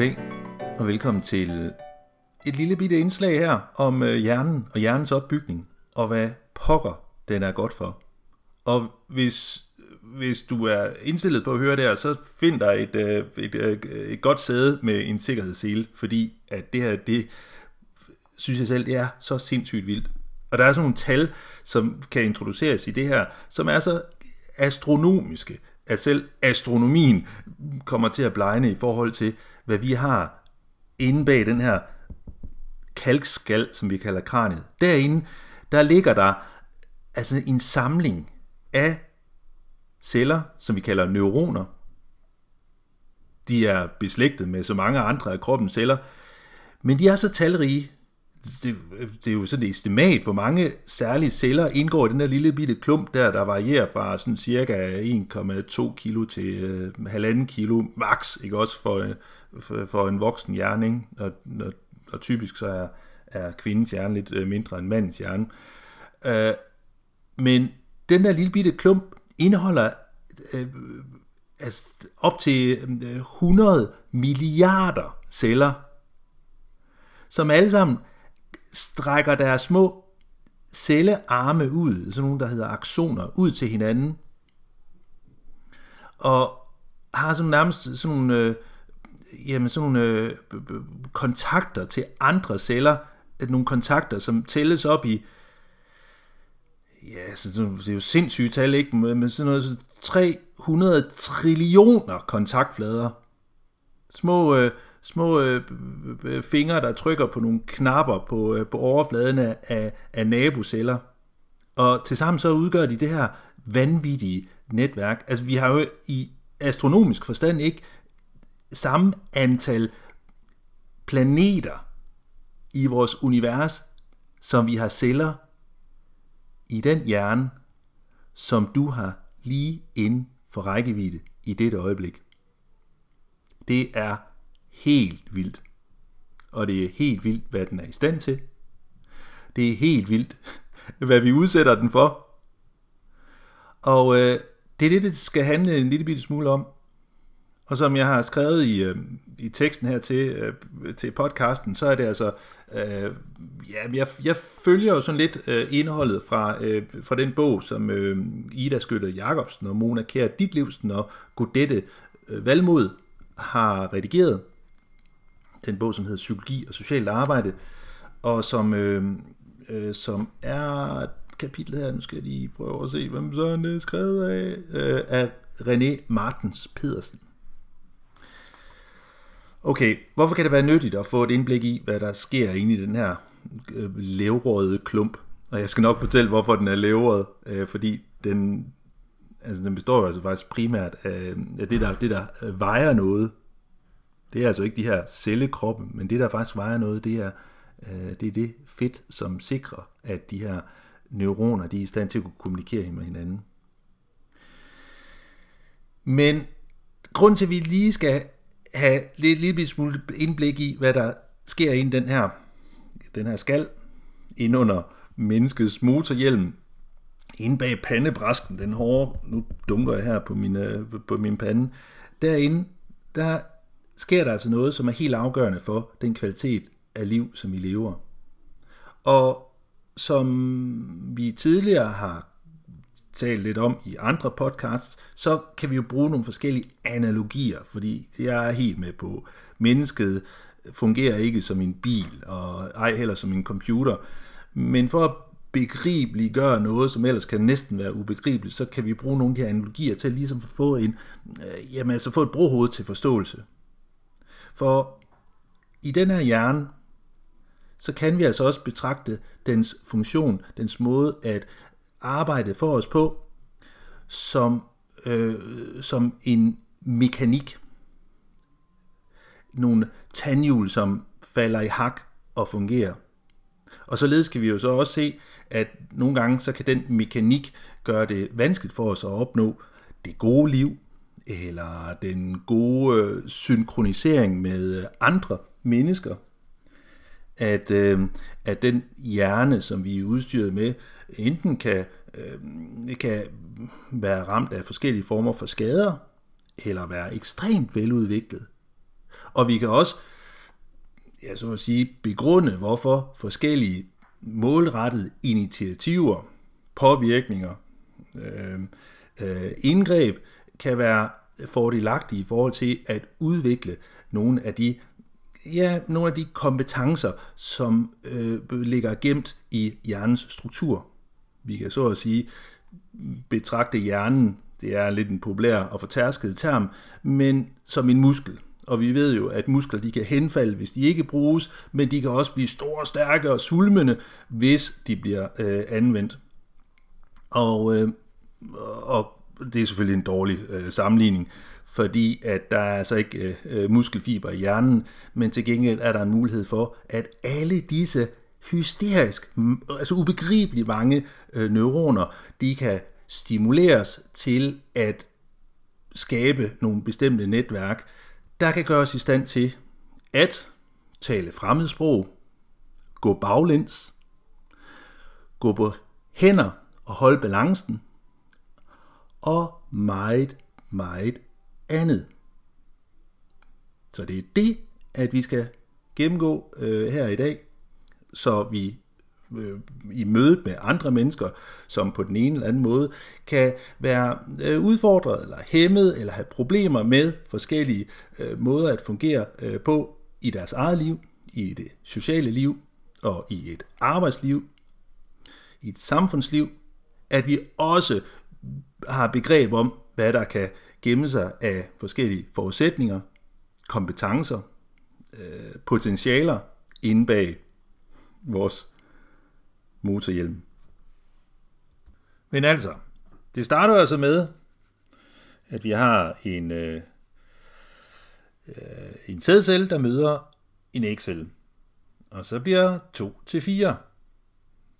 Goddag og velkommen til et lille bitte indslag her om øh, hjernen og hjernens opbygning og hvad pokker den er godt for. Og hvis, hvis du er indstillet på at høre det her, så find dig et, øh, et, et, et godt sæde med en sikkerhedssele, fordi at det her, det synes jeg selv, det er så sindssygt vildt. Og der er sådan nogle tal, som kan introduceres i det her, som er så astronomiske, at selv astronomien kommer til at blegne i forhold til, hvad vi har inde bag den her kalkskal, som vi kalder kraniet. Derinde, der ligger der altså en samling af celler, som vi kalder neuroner. De er beslægtet med så mange andre af kroppens celler, men de er så talrige, det, det er jo sådan et estimat, hvor mange særlige celler indgår i den der lille bitte klump der, der varierer fra sådan cirka 1,2 kilo til øh, 1,5 kilo max, ikke også for, øh, for, for en voksen hjerne, ikke? Og, og, og typisk så er, er kvindens hjerne lidt øh, mindre end mandens hjerne. Øh, men den der lille bitte klump indeholder øh, altså op til øh, 100 milliarder celler, som alle sammen strækker deres små cellearme ud, sådan nogle, der hedder aksoner, ud til hinanden, og har sådan nærmest sådan nogle, øh, jamen sådan nogle øh, kontakter til andre celler, nogle kontakter, som tælles op i, ja, altså, så, det er jo sindssyge tal, ikke? Men sådan noget så 300 trillioner kontaktflader. Små, øh, små øh, fingre, der trykker på nogle knapper på, øh, på overfladen af, af naboceller. Og tilsammen så udgør de det her vanvittige netværk. Altså vi har jo i astronomisk forstand ikke samme antal planeter i vores univers, som vi har celler i den hjerne, som du har lige inden for rækkevidde i dette øjeblik. Det er helt vildt. Og det er helt vildt, hvad den er i stand til. Det er helt vildt, hvad vi udsætter den for. Og øh, det er det, det skal handle en lille bitte smule om. Og som jeg har skrevet i, øh, i teksten her til, øh, til podcasten, så er det altså, øh, ja, jeg, jeg følger jo sådan lidt øh, indholdet fra, øh, fra den bog, som øh, Ida Skytte Jacobsen og Mona Kjær Ditlevsen og Godette øh, Valmod har redigeret den bog, som hedder Psykologi og Socialt Arbejde, og som, øh, øh, som er kapitel her, nu skal jeg lige prøve at se, hvem så er det skrevet af, øh, af René Martens Pedersen. Okay, hvorfor kan det være nyttigt at få et indblik i, hvad der sker inde i den her øh, levrøde klump? Og jeg skal nok fortælle, hvorfor den er levrød, øh, fordi den, altså, den består jo altså faktisk primært af, af det, der, det, der øh, vejer noget, det er altså ikke de her cellekroppe, men det, der faktisk vejer noget, det er, øh, det er det fedt, som sikrer, at de her neuroner, de er i stand til at kunne kommunikere med hinanden. Men grund til, at vi lige skal have lidt lille smule indblik i, hvad der sker i den her, den her skal, ind under menneskets motorhjelm, inde bag pandebræsken, den hårde, nu dunker jeg her på min, øh, på min pande, derinde, der sker der altså noget, som er helt afgørende for den kvalitet af liv, som vi lever. Og som vi tidligere har talt lidt om i andre podcasts, så kan vi jo bruge nogle forskellige analogier, fordi jeg er helt med på, mennesket fungerer ikke som en bil, og ej heller som en computer, men for at begribeligt gør noget, som ellers kan næsten være ubegribeligt, så kan vi bruge nogle af de her analogier til at ligesom få, en, øh, jamen altså få et brohoved til forståelse. For i den her hjerne, så kan vi altså også betragte dens funktion, dens måde at arbejde for os på, som, øh, som en mekanik. Nogle tandhjul, som falder i hak og fungerer. Og således kan vi jo så også se, at nogle gange så kan den mekanik gøre det vanskeligt for os at opnå det gode liv, eller den gode øh, synkronisering med øh, andre mennesker. At, øh, at den hjerne, som vi er udstyret med, enten kan, øh, kan være ramt af forskellige former for skader, eller være ekstremt veludviklet. Og vi kan også, ja, så at sige, begrunde, hvorfor forskellige målrettede initiativer, påvirkninger, øh, øh, indgreb kan være fordelagtige i forhold til at udvikle nogle af de ja, nogle af de kompetencer, som øh, ligger gemt i hjernens struktur. Vi kan så at sige betragte hjernen, det er lidt en populær og fortærsket term, men som en muskel. Og vi ved jo, at muskler de kan henfalde, hvis de ikke bruges, men de kan også blive store, stærke og sulmende, hvis de bliver øh, anvendt. Og, øh, og det er selvfølgelig en dårlig øh, sammenligning, fordi at der er altså ikke øh, muskelfiber i hjernen, men til gengæld er der en mulighed for, at alle disse hysterisk, altså ubegribeligt mange øh, neuroner, de kan stimuleres til at skabe nogle bestemte netværk, der kan gøres i stand til at tale fremmedsprog, gå baglæns, gå på hænder og holde balancen, og meget, meget andet. Så det er det, at vi skal gennemgå øh, her i dag, så vi øh, i mødet med andre mennesker, som på den ene eller anden måde kan være øh, udfordret eller hæmmet eller have problemer med forskellige øh, måder at fungere øh, på i deres eget liv, i det sociale liv og i et arbejdsliv, i et samfundsliv, at vi også har begreb om, hvad der kan gemme sig af forskellige forudsætninger, kompetencer, øh, potentialer inde bag vores motorhjelm. Men altså, det starter altså med, at vi har en, øh, øh, en sædcelle, der møder en ægcelle. Og så bliver 2 til 4,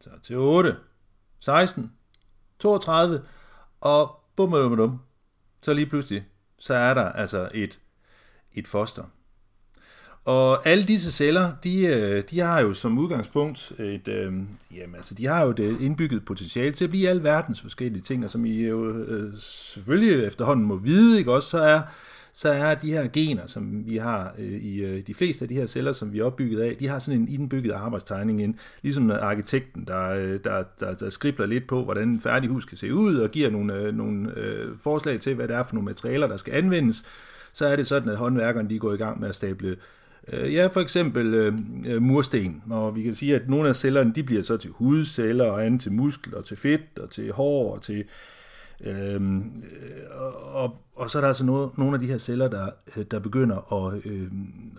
så til 8, 16, 32, og bum, bum, bum, så lige pludselig, så er der altså et, et foster. Og alle disse celler, de, øh, de har jo som udgangspunkt et, øh, jamen, altså, de har jo det øh, indbygget potentiale til at blive alverdens forskellige ting, og som I jo øh, selvfølgelig efterhånden må vide, ikke også, så er, så er de her gener, som vi har øh, i øh, de fleste af de her celler, som vi er opbygget af, de har sådan en indbygget arbejdstegning ind, ligesom arkitekten, der, øh, der, der, der skribler lidt på, hvordan en færdig hus kan se ud, og giver nogle, øh, nogle øh, forslag til, hvad det er for nogle materialer, der skal anvendes, så er det sådan, at håndværkerne de går i gang med at stable Øh, ja, for eksempel øh, øh, mursten, og vi kan sige, at nogle af cellerne, de bliver så til hudceller, og andet til muskler, og til fedt, og til hår, og til øhm, Øh, og, og så er der altså noget, nogle af de her celler, der, øh, der begynder at, øh,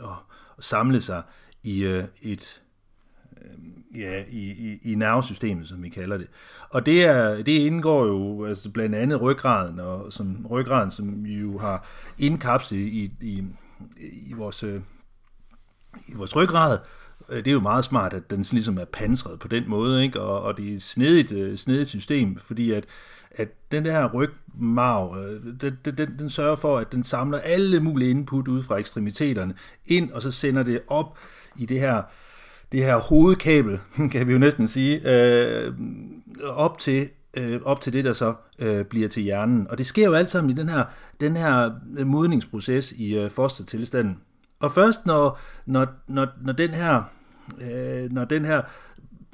at samle sig i øh, et øh, ja, i, i, i nervesystemet, som vi kalder det. Og det, er, det indgår jo altså blandt andet ryggraden, og som ryggraden, som vi jo har indkapslet i, i, i, vores, øh, i vores ryggrad, øh, det er jo meget smart, at den ligesom er pansret på den måde, ikke? Og, og det er et snedigt, øh, snedigt system, fordi at at den der rygmarv, øh, den, den, den sørger for, at den samler alle mulige input ud fra ekstremiteterne ind, og så sender det op i det her, det her hovedkabel, kan vi jo næsten sige, øh, op til øh, op til det, der så øh, bliver til hjernen. Og det sker jo alt sammen i den her, den her modningsproces i øh, fostertilstanden. Og først når, når, når, når den her øh, når den her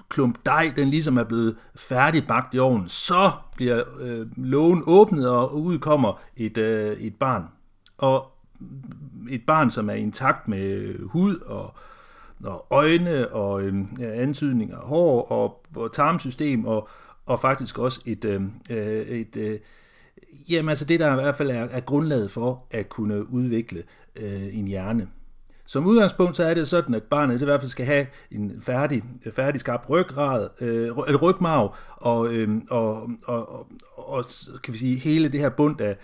klump dej, den ligesom er blevet færdigbagt i ovnen, så bliver øh, lågen åbnet, og ud kommer et, øh, et barn. Og et barn, som er intakt med hud og, og øjne og øh, antydning af hår og, og tarmsystem og, og faktisk også et, øh, øh, et øh, jamen altså det der i hvert fald er, er grundlaget for at kunne udvikle øh, en hjerne. Som udgangspunkt så er det sådan, at barnet det i hvert fald skal have en færdig, færdig skarp ryggrad, øh, rygmarv, og, øh, og, og, og, og, kan vi sige, hele det her bund af,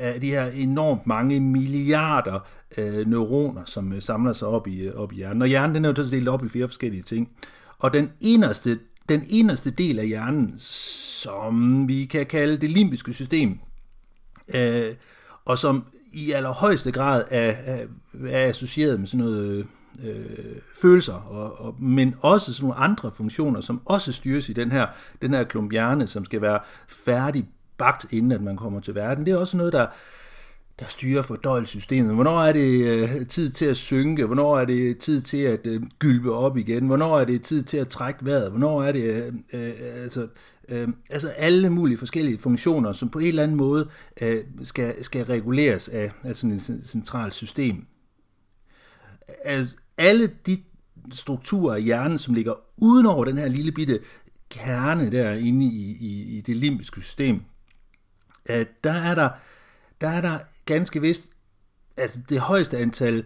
af de her enormt mange milliarder øh, neuroner, som øh, samler sig op i, øh, op i hjernen. Og hjernen den er jo delt op i flere forskellige ting. Og den inderste, den inderste del af hjernen, som vi kan kalde det limbiske system, øh, og som i allerhøjeste grad er, er, er associeret med sådan noget øh, følelser, og, og, men også sådan nogle andre funktioner, som også styres i den her, den her klump hjerne, som skal være færdig bagt, inden at man kommer til verden. Det er også noget, der, der styrer fordøjelsessystemet. Hvornår er det øh, tid til at synke? Hvornår er det tid til at øh, gylpe op igen? Hvornår er det tid til at trække vejret? Hvornår er det øh, øh, altså, øh, altså alle mulige forskellige funktioner, som på en eller anden måde øh, skal, skal reguleres af, af sådan et centralt system. Altså, alle de strukturer i hjernen, som ligger udenover den her lille bitte kerne der inde i, i, i det limbiske system, øh, der er der der er der ganske vist altså det højeste antal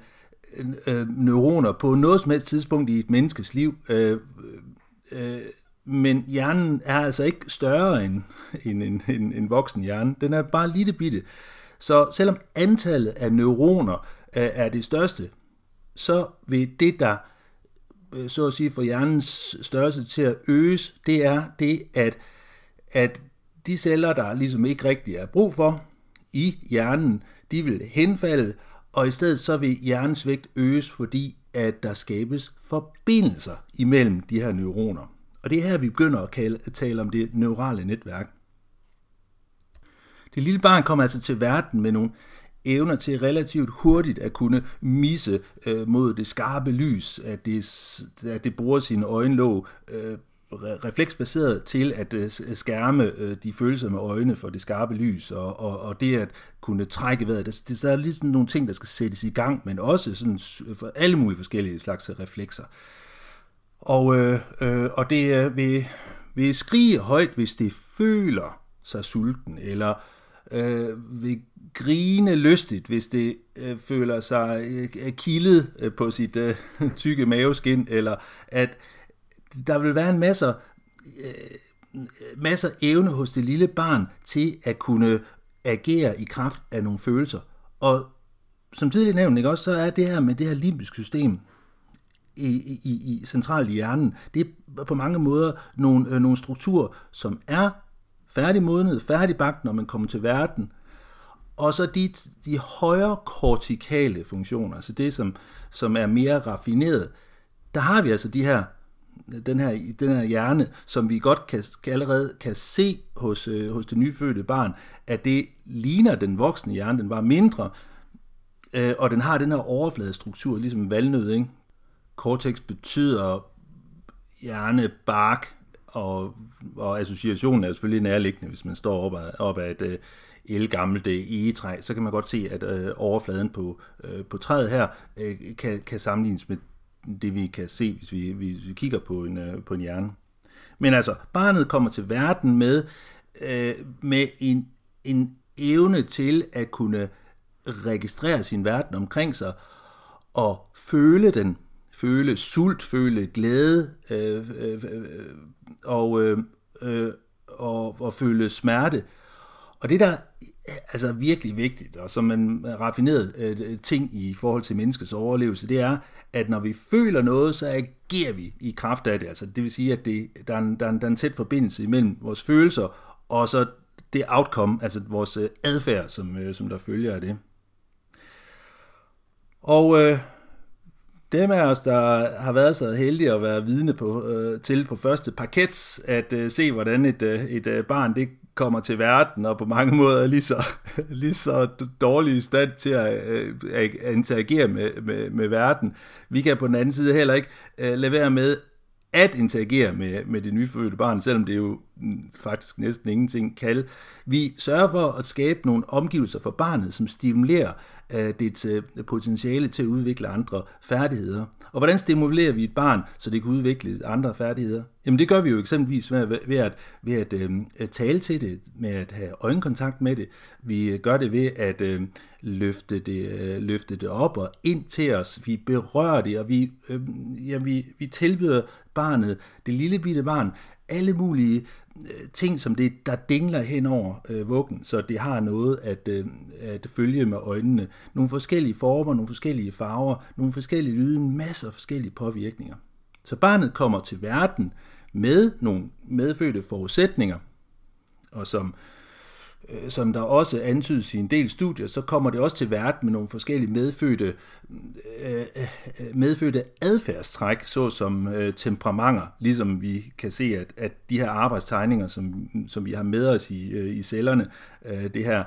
øh, øh neuroner på noget som helst tidspunkt i et menneskes liv. Øh, øh, men hjernen er altså ikke større end en, en, en, en voksen hjerne. Den er bare lille bitte. Så selvom antallet af neuroner øh, er det største, så vil det, der øh, så at sige får hjernens størrelse til at øges, det er det, at, at de celler, der ligesom ikke rigtig er brug for, i hjernen, de vil henfalde, og i stedet så vil hjernens vægt øges, fordi at der skabes forbindelser imellem de her neuroner. Og det er her, vi begynder at, tale om det neurale netværk. Det lille barn kommer altså til verden med nogle evner til relativt hurtigt at kunne misse øh, mod det skarpe lys, at det, at det bruger sine øjenlåg øh, refleksbaseret til at øh, skærme øh, de følsomme øjne for det skarpe lys, og, og, og det at kunne trække vejret. Der, der er lige sådan nogle ting, der skal sættes i gang, men også sådan for alle mulige forskellige slags reflekser. Og, øh, øh, og det er ved, ved skrige højt, hvis det føler sig sulten, eller øh, vil grine lystigt, hvis det øh, føler sig øh, kildet øh, på sit øh, tykke maveskin, eller at der vil være en masse, øh, masse evne hos det lille barn til at kunne agere i kraft af nogle følelser. Og som tidligere nævnt, ikke, også, så er det her med det her limbiske system i, i, i centralt i hjernen, det er på mange måder nogle, øh, nogle strukturer, som er færdigmodnet, færdigbagt, når man kommer til verden, og så de, de højere kortikale funktioner, altså det, som, som er mere raffineret, der har vi altså de her den her, den her hjerne, som vi godt kan, kan allerede kan se hos, øh, hos det nyfødte barn, at det ligner den voksne hjerne, den var mindre, øh, og den har den her overfladestruktur, ligesom valnød. Ikke? Cortex betyder hjernebark, og, og associationen er selvfølgelig nærliggende, hvis man står op ad, op ad et øh, elgammelt øh, egetræ, så kan man godt se, at øh, overfladen på, øh, på træet her øh, kan, kan sammenlignes med det, vi kan se, hvis vi, hvis vi kigger på en, øh, på en hjerne. Men altså, barnet kommer til verden med, øh, med en, en evne til at kunne registrere sin verden omkring sig og føle den, føle sult, føle glæde øh, øh, øh, og, øh, øh, og, og føle smerte. Og det, der altså virkelig vigtigt, og som en raffineret øh, ting i forhold til menneskets overlevelse, det er, at når vi føler noget, så agerer vi i kraft af det. Altså, det vil sige, at det, der, er en, der, er en, der er en tæt forbindelse imellem vores følelser og så det outcome, altså vores øh, adfærd, som, øh, som der følger af det. Og øh, dem af os, der har været så heldige at være vidne på, øh, til på første parket, at øh, se, hvordan et, øh, et øh, barn det kommer til verden, og på mange måder er lige så, lige så dårlig i stand til at, øh, at interagere med, med, med verden. Vi kan på den anden side heller ikke øh, lade være med at interagere med, med det nyfødte barn, selvom det er jo faktisk næsten ingenting kan. Vi sørger for at skabe nogle omgivelser for barnet, som stimulerer uh, dets uh, potentiale til at udvikle andre færdigheder. Og hvordan stimulerer vi et barn, så det kan udvikle andre færdigheder? Jamen det gør vi jo eksempelvis ved, ved at, ved at øh, tale til det, med at have øjenkontakt med det. Vi øh, gør det ved at øh, løfte, det, øh, løfte det op og ind til os. Vi berører det, og vi, øh, ja, vi, vi tilbyder barnet, det lille bitte barn, alle mulige øh, ting, som det, der dingler hen over øh, vuggen, så det har noget at, øh, at følge med øjnene. Nogle forskellige former, nogle forskellige farver, nogle forskellige lyde, masser af forskellige påvirkninger. Så barnet kommer til verden med nogle medfødte forudsætninger, og som, øh, Øh, som der også antydes i en del studier, så kommer det også til verden med nogle forskellige medfødte, øh, øh medfødte adfærdstræk, såsom øh, temperamenter, ligesom vi kan se, at, at de her arbejdstegninger, som, som vi har med os i, i cellerne, det her,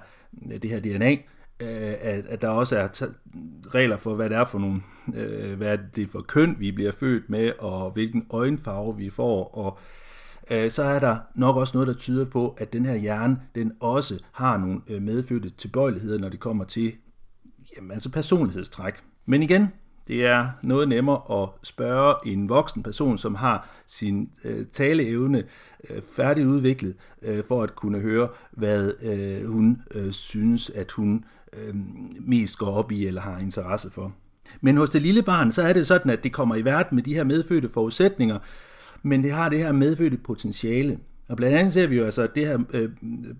det her DNA, øh, at, at der også er regler for, hvad det er for nogle, øh, hvad det er for køn, vi bliver født med, og hvilken øjenfarve vi får, og øh, Øh, så er der nok også noget, der tyder på, at den her hjerne, den også har nogle øh, medfødte tilbøjeligheder, når det kommer til jamen, altså personlighedstræk. Men igen, det er noget nemmere at spørge en voksen person, som har sin øh, taleevne øh, færdigudviklet, øh, for at kunne høre, hvad øh, hun øh, synes, at hun øh, mest går op i eller har interesse for. Men hos det lille barn, så er det sådan, at det kommer i verden med de her medfødte forudsætninger, men det har det her medfødte potentiale. Og blandt andet ser vi jo altså, at det her øh,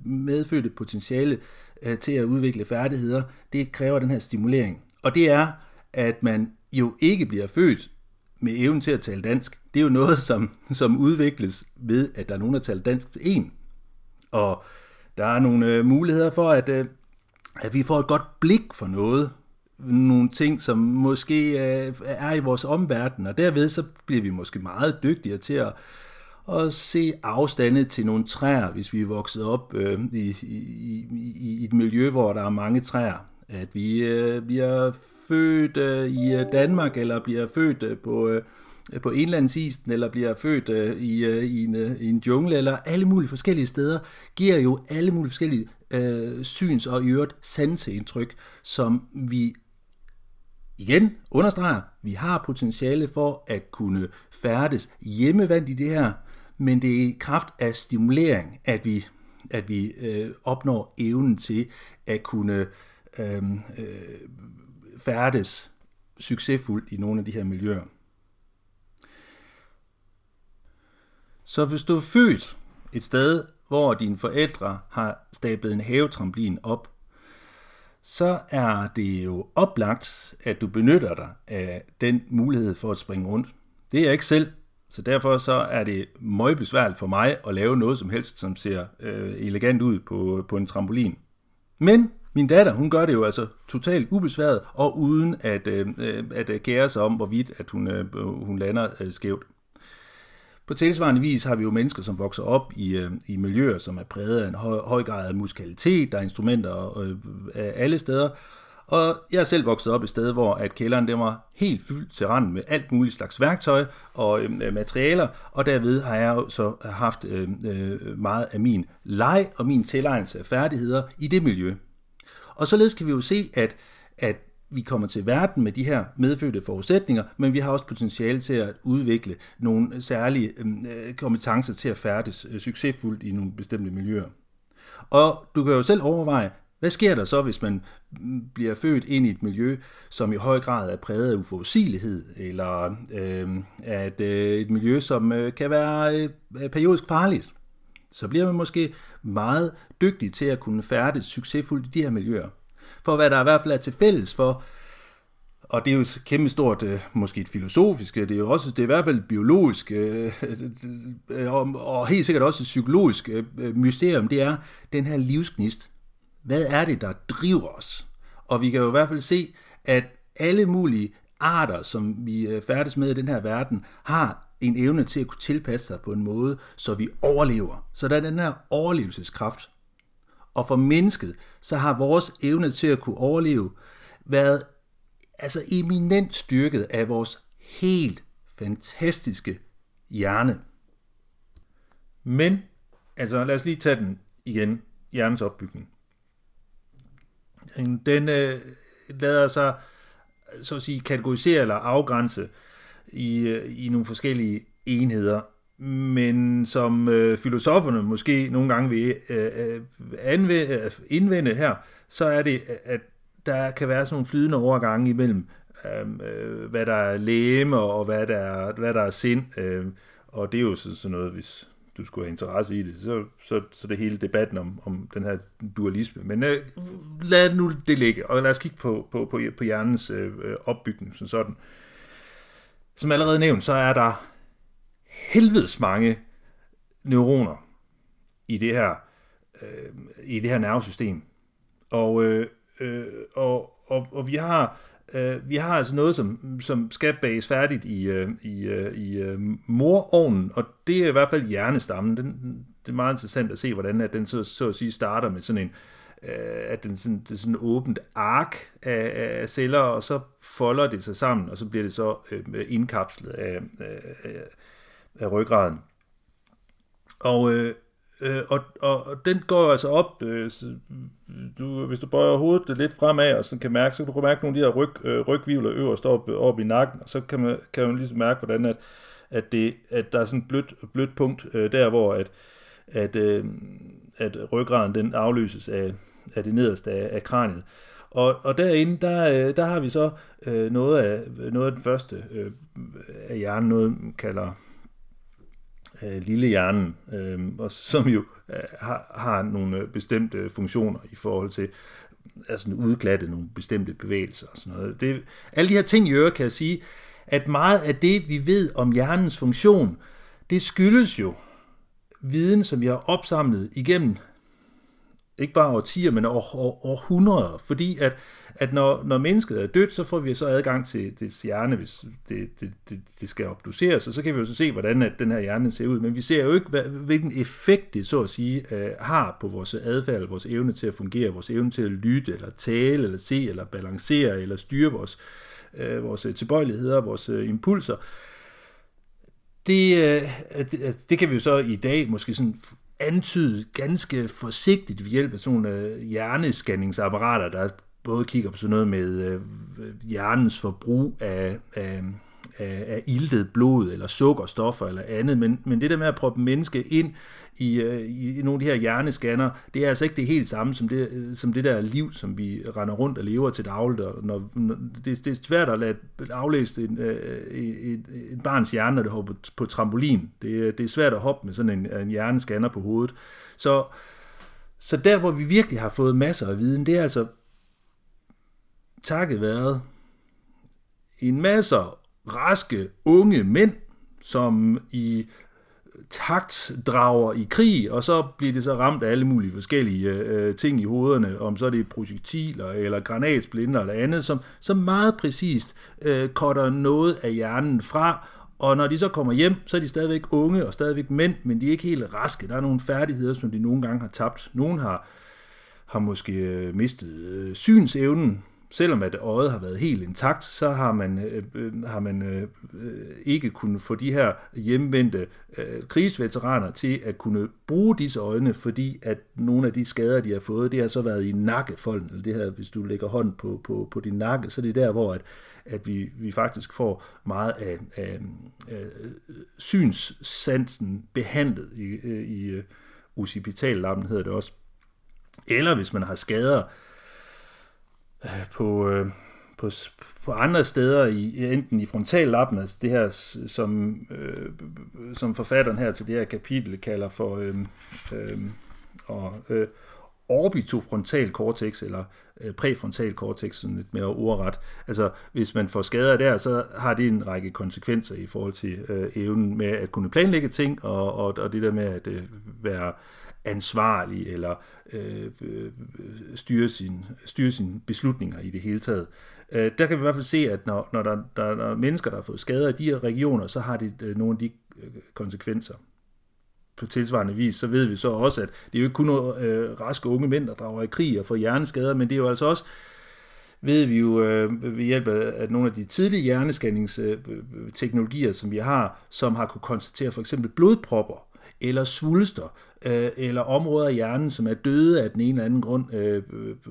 medfødte potentiale øh, til at udvikle færdigheder, det kræver den her stimulering. Og det er, at man jo ikke bliver født med evnen til at tale dansk. Det er jo noget, som, som udvikles ved, at der er nogen, der taler dansk til en. Og der er nogle øh, muligheder for, at, øh, at vi får et godt blik for noget. Nogle ting, som måske øh, er i vores omverden, og derved så bliver vi måske meget dygtigere til at, at se afstande til nogle træer, hvis vi er vokset op øh, i, i, i, i et miljø, hvor der er mange træer. At vi øh, bliver født øh, i øh, Danmark, eller bliver født øh, på, øh, på indlandsisen, eller bliver født øh, i, øh, i, en, øh, i en jungle, eller alle mulige forskellige steder, giver jo alle mulige forskellige øh, syns- og i øvrigt sanseindtryk, som vi igen understreger, vi har potentiale for at kunne færdes hjemmevandt i det her, men det er i kraft af stimulering, at vi, at vi øh, opnår evnen til at kunne øh, øh, færdes succesfuldt i nogle af de her miljøer. Så hvis du er født et sted, hvor dine forældre har stablet en havetramplin op, så er det jo oplagt, at du benytter dig af den mulighed for at springe rundt. Det er jeg ikke selv, så derfor så er det møgbesværligt for mig at lave noget som helst, som ser øh, elegant ud på, på en trampolin. Men min datter, hun gør det jo altså totalt ubesværet, og uden at, øh, øh at øh, kære sig om, hvorvidt at hun, øh, hun lander øh, skævt. På tilsvarende vis har vi jo mennesker, som vokser op i, øh, i miljøer, som er præget af en høj, høj grad af musikalitet, der er instrumenter øh, af alle steder, og jeg er selv vokset op et sted, hvor at kælderen den var helt fyldt til randen med alt muligt slags værktøj og øh, materialer, og derved har jeg jo så haft øh, øh, meget af min leg og min tilegnelse af færdigheder i det miljø. Og således kan vi jo se, at, at vi kommer til verden med de her medfødte forudsætninger, men vi har også potentiale til at udvikle nogle særlige øhm, øh, kompetencer til at færdes øh, succesfuldt i nogle bestemte miljøer. Og du kan jo selv overveje, hvad sker der så, hvis man mm, bliver født ind i et miljø, som i høj grad er præget af uforudsigelighed, eller øh, at øh, et miljø, som øh, kan være øh, periodisk farligt? så bliver man måske meget dygtig til at kunne færdes succesfuldt i de her miljøer. For hvad der i hvert fald er til fælles for, og det er jo et kæmpe stort, øh, måske et filosofisk, øh, det er jo også, det er i hvert fald et biologisk, øh, øh og helt sikkert også et psykologisk mysterium, det er den her livsgnist. Hvad er det, der driver os? Og vi kan jo i hvert fald se, at alle mulige arter, som vi færdes med i den her verden, har en evne til at kunne tilpasse sig på en måde, så vi overlever. Så der er den her overlevelseskraft. Og for mennesket, så har vores evne til at kunne overleve været altså eminent styrket af vores helt fantastiske hjerne. Men, altså lad os lige tage den igen, hjernens opbygning. Den øh, lader sig så at sige kategorisere eller afgrænse i, øh, i nogle forskellige enheder. Men som øh, filosoferne måske nogle gange vil øh, øh anvende, øh, indvende her, så er det, at der kan være sådan nogle flydende overgange imellem, øhm, øh, hvad der er læme og hvad der er, hvad der er sind. Øh, og det er jo sådan noget, hvis du skulle have interesse i det, så, så, så det hele debatten om, om den her dualisme. Men øh, lad nu det ligge, og lad os kigge på, på, på, på hjernens øh, øh opbygning som sådan. Som allerede nævnt, så er der helvedes mange neuroner i det her, øh, i det her nervesystem. Og, øh, øh, og, og, og vi har øh, vi har altså noget, som, som skal bages færdigt i, øh, i, øh, i øh, morovnen, og det er i hvert fald hjernestammen. Den, det er meget interessant at se, hvordan at den så, så at sige starter med sådan en, øh, at den sådan, det er sådan åbent ark af, af celler, og så folder det sig sammen, og så bliver det så øh, indkapslet af, af, af ryggraden. Og, øh, øh, og, og den går altså op, øh, du, hvis du bøjer hovedet lidt fremad, og så kan mærke, så kan du mærke nogle af de her ryg, øh, rygvivler øverst op, op i nakken, og så kan man, kan man ligesom mærke, hvordan at, at, det, at der er sådan et blødt, blødt punkt øh, der, hvor at, at, øh, at ryggraden den afløses af, af det nederste af, af kraniet. Og, og derinde, der, øh, der har vi så øh, noget, af, noget af den første øh, af hjernen, noget man kalder øh, lille hjernen, øh, og som jo øh, har, har nogle øh, bestemte øh, funktioner i forhold til altså udglatte nogle bestemte bevægelser og sådan noget. Det, alle de her ting i øvrigt kan jeg sige, at meget af det, vi ved om hjernens funktion, det skyldes jo viden, som vi har opsamlet igennem ikke bare årtier, men år, år, århundreder, fordi at, at når, når mennesket er dødt, så får vi så adgang til det hjerne, hvis det, det, det, det skal obduceres, og så kan vi jo så se, hvordan at den her hjerne ser ud, men vi ser jo ikke, hvad, hvilken effekt det så at sige øh, har på vores adfærd, vores evne til at fungere, vores evne til at lytte, eller tale, eller se, eller balancere, eller styre vores, øh, vores øh, tilbøjeligheder, vores øh, impulser. Det, øh, det, det kan vi jo så i dag måske sådan antydet ganske forsigtigt ved hjælp af sådan nogle øh, hjernescanningsapparater, der både kigger på sådan noget med øh, øh, hjernens forbrug af, af, af, af iltet blod eller sukkerstoffer eller andet, men, men det der med at proppe menneske ind i, øh, i, i nogle af de her hjernescanner, det er altså ikke det helt samme som det, øh, som det der liv, som vi render rundt og lever til dagligt. Og når, når, det, det er svært at lade aflæse en, øh, et, et barns hjerne, når det hopper på, på trampolin. Det, det er svært at hoppe med sådan en, en hjernescanner på hovedet. Så, så der, hvor vi virkelig har fået masser af viden, det er altså takket været en masse raske unge mænd, som i taktdrager i krig, og så bliver det så ramt af alle mulige forskellige øh, øh, ting i hovederne, om så er det projektiler eller granatsplinter eller andet, som, som meget præcist øh, cutter noget af hjernen fra, og når de så kommer hjem, så er de stadigvæk unge og stadigvæk mænd, men de er ikke helt raske. Der er nogle færdigheder, som de nogle gange har tabt. Nogen har, har måske øh, mistet øh, synsevnen, selvom at øjet har været helt intakt, så har man, øh, øh har man øh, øh, ikke kunnet få de her hjemvendte øh, krigsveteraner til at kunne bruge disse øjne, fordi at nogle af de skader, de har fået, det har så været i nakkefolden, eller det her, hvis du lægger hånd på, på, på din nakke, så det er der, hvor at, at vi, vi faktisk får meget af, af, af synssansen behandlet i, øh, i uh, ocipitallappen, hedder det også. Eller hvis man har skader, Øh, på, øh, på, på andre steder, i, enten i frontallappen, altså det her, som, øh, som forfatteren her til det her kapitel kalder for øh, øh, og, øh, orbitofrontal cortex, eller øh, præfrontal cortex, sådan lidt mere ordret. Altså, hvis man får skader der, så har det en række konsekvenser i forhold til øh, evnen med at kunne planlægge ting, og, og, og det der med at øh, være ansvarlig, eller øh, øh, styre, sin, styre sine beslutninger i det hele taget. Øh, der kan vi i hvert fald se, at når, når der, der, der er mennesker, der har fået skader i de her regioner, så har det øh, nogle af de øh, konsekvenser på tilsvarende vis, så ved vi så også, at det er jo ikke kun øh, raske unge mænd, der drager i krig og får hjerneskader, men det er jo altså også, ved vi jo øh, ved hjælp af nogle af de tidlige hjernescanningsteknologier, som vi har, som har kunne konstatere for eksempel blodpropper eller svulster, øh, eller områder af hjernen, som er døde af den ene eller anden grund, øh,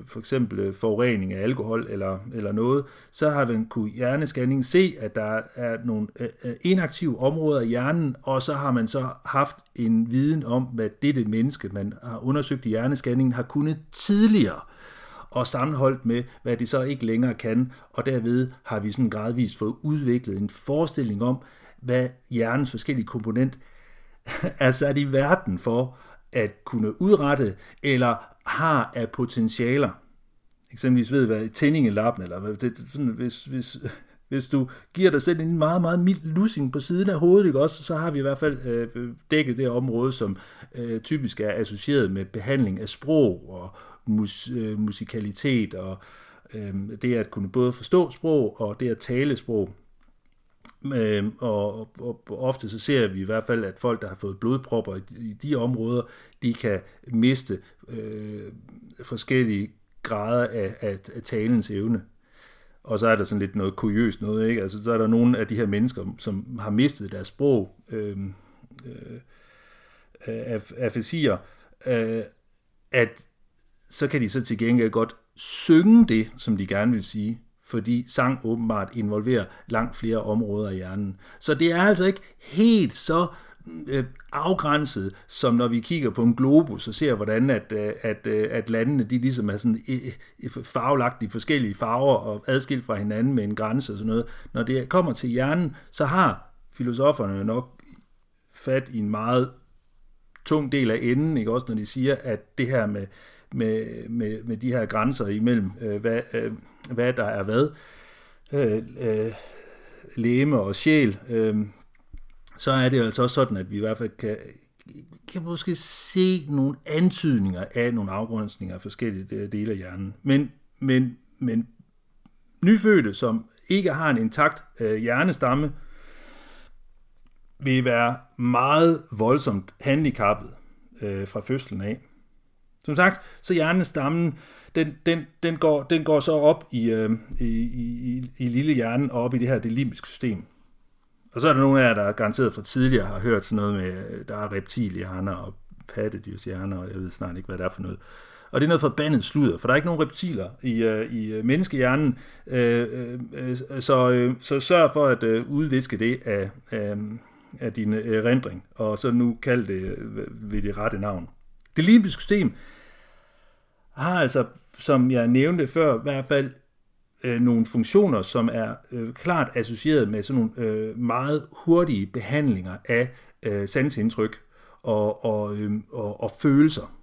for eksempel øh, forurening af alkohol eller, eller noget, så har man kunne hjernescanning se, at der er nogle øh, øh, inaktive områder i hjernen, og så har man så haft en viden om, hvad dette menneske, man har undersøgt i hjernescanningen, har kunnet tidligere og sammenholdt med, hvad de så ikke længere kan, og derved har vi sådan gradvist fået udviklet en forestilling om, hvad hjernens forskellige komponent er sat i verden for at kunne udrette, eller har af potentialer. Eksempelvis ved, hvad tænding i lappen, eller hvad, det, sådan, hvis, hvis, hvis du giver dig selv en meget, meget mild lussing på siden af hovedet, ikke også, så har vi i hvert fald øh, dækket det område, som øh, typisk er associeret med behandling af sprog og mus, øh, musikalitet og øh, det at kunne både forstå sprog og det at tale sprog. Øh, og, og, og ofte så ser vi i hvert fald, at folk, der har fået blodpropper i, i de områder, de kan miste øh, forskellige grader af, af, af talens evne. Og så er der sådan lidt noget kuriøst noget, ikke? Altså, så er der nogle af de her mennesker, som har mistet deres sprog, øh, øh, af, fæsier, øh, at så kan de så til gengæld godt synge det, som de gerne vil sige, fordi sang åbenbart involverer langt flere områder i hjernen. Så det er altså ikke helt så øh, afgrænset, som når vi kigger på en globus og ser, hvordan at, øh, at, øh, at landene de ligesom er sådan øh, farvelagt i forskellige farver og adskilt fra hinanden med en grænse og sådan noget. Når det kommer til hjernen, så har filosoferne nok fat i en meget tung del af enden, ikke? også når de siger, at det her med, med, med, med de her grænser imellem, øh, hvad, øh, hvad der er hvad, øh, øh, læme og sjæl, øh, så er det altså også sådan, at vi i hvert fald kan, kan måske se nogle antydninger af nogle afgrænsninger af forskellige dele af hjernen. Men, men, men nyfødte, som ikke har en intakt øh, hjernestamme, vil være meget voldsomt handicappet øh, fra fødslen af. Som sagt, så hjernestammen, den, den, den, går, den går så op i, øh, i, i, i lille hjernen og op i det her det limbiske system. Og så er der nogle af jer, der garanteret fra tidligere har hørt sådan noget med, øh, der er reptilhjerner og pattedyrshjerner, og jeg ved snart ikke, hvad det er for noget. Og det er noget forbandet sludder, for der er ikke nogen reptiler i, øh, i øh, menneskehjernen, øh, øh, øh, så, øh, så sørg for at øh, udviske det af, af, af din erindring, og så nu kald det ved det rette navn. Det limbiske system har altså, som jeg nævnte før, i hvert fald øh, nogle funktioner, som er øh, klart associeret med sådan nogle øh, meget hurtige behandlinger af øh, sansindtryk og, og, øh, og, og følelser.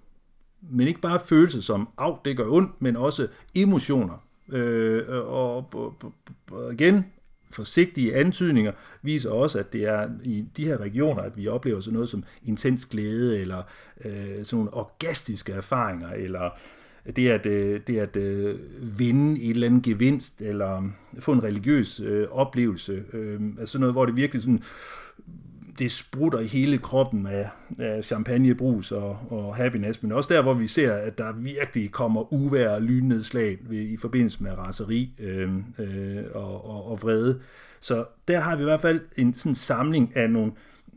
Men ikke bare følelser som, af, det gør ondt, men også emotioner. Øh, og, og, og igen, forsigtige antydninger viser også, at det er i de her regioner, at vi oplever sådan noget som intens glæde, eller øh, sådan nogle orgastiske erfaringer, eller det at, øh, det at øh, vinde et eller andet gevinst, eller øh, få en religiøs øh, oplevelse. Øh, altså noget, hvor det virkelig sådan, det sprutter i hele kroppen af, af champagnebrus og, og happiness, men også der, hvor vi ser, at der virkelig kommer uvær og lynnedslag ved, i forbindelse med raseri øh, øh, og, og, og vrede. Så der har vi i hvert fald en sådan samling af nogle,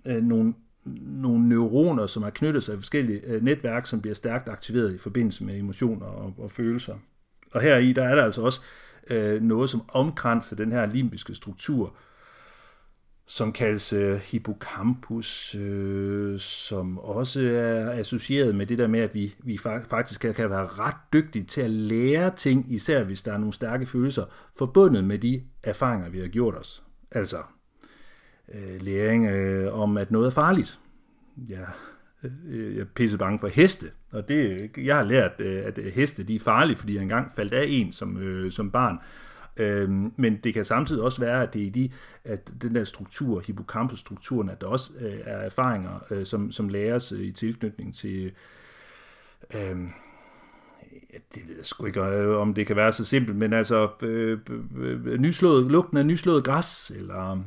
øh, nogle nogle neuroner, som er knyttet sig i forskellige øh, netværk, som bliver stærkt aktiveret i forbindelse med emotioner og, og følelser. Og her i der er der altså også øh, noget, som omkranser den her limbiske struktur, som kaldes øh, hippocampus, øh, som også er associeret med det der med, at vi, vi faktisk kan, kan være ret dygtige til at lære ting, især hvis der er nogle stærke følelser, forbundet med de erfaringer, vi har gjort os. Altså øh, læring øh, om, at noget er farligt. Ja, øh, jeg er pisse bange for heste, og det, jeg har lært, øh, at heste de er farlige, fordi jeg engang faldt af en som, øh, som barn. Øh, men det kan samtidig også være, at det er i de, at den der struktur, hippocampus-strukturen, at der også øh, er erfaringer, øh, som, som læres øh, i tilknytning til øh, det ved jeg sgu ikke, øh, om det kan være så simpelt, men altså øh, øh, øh nyslået, lugten af nyslået græs, eller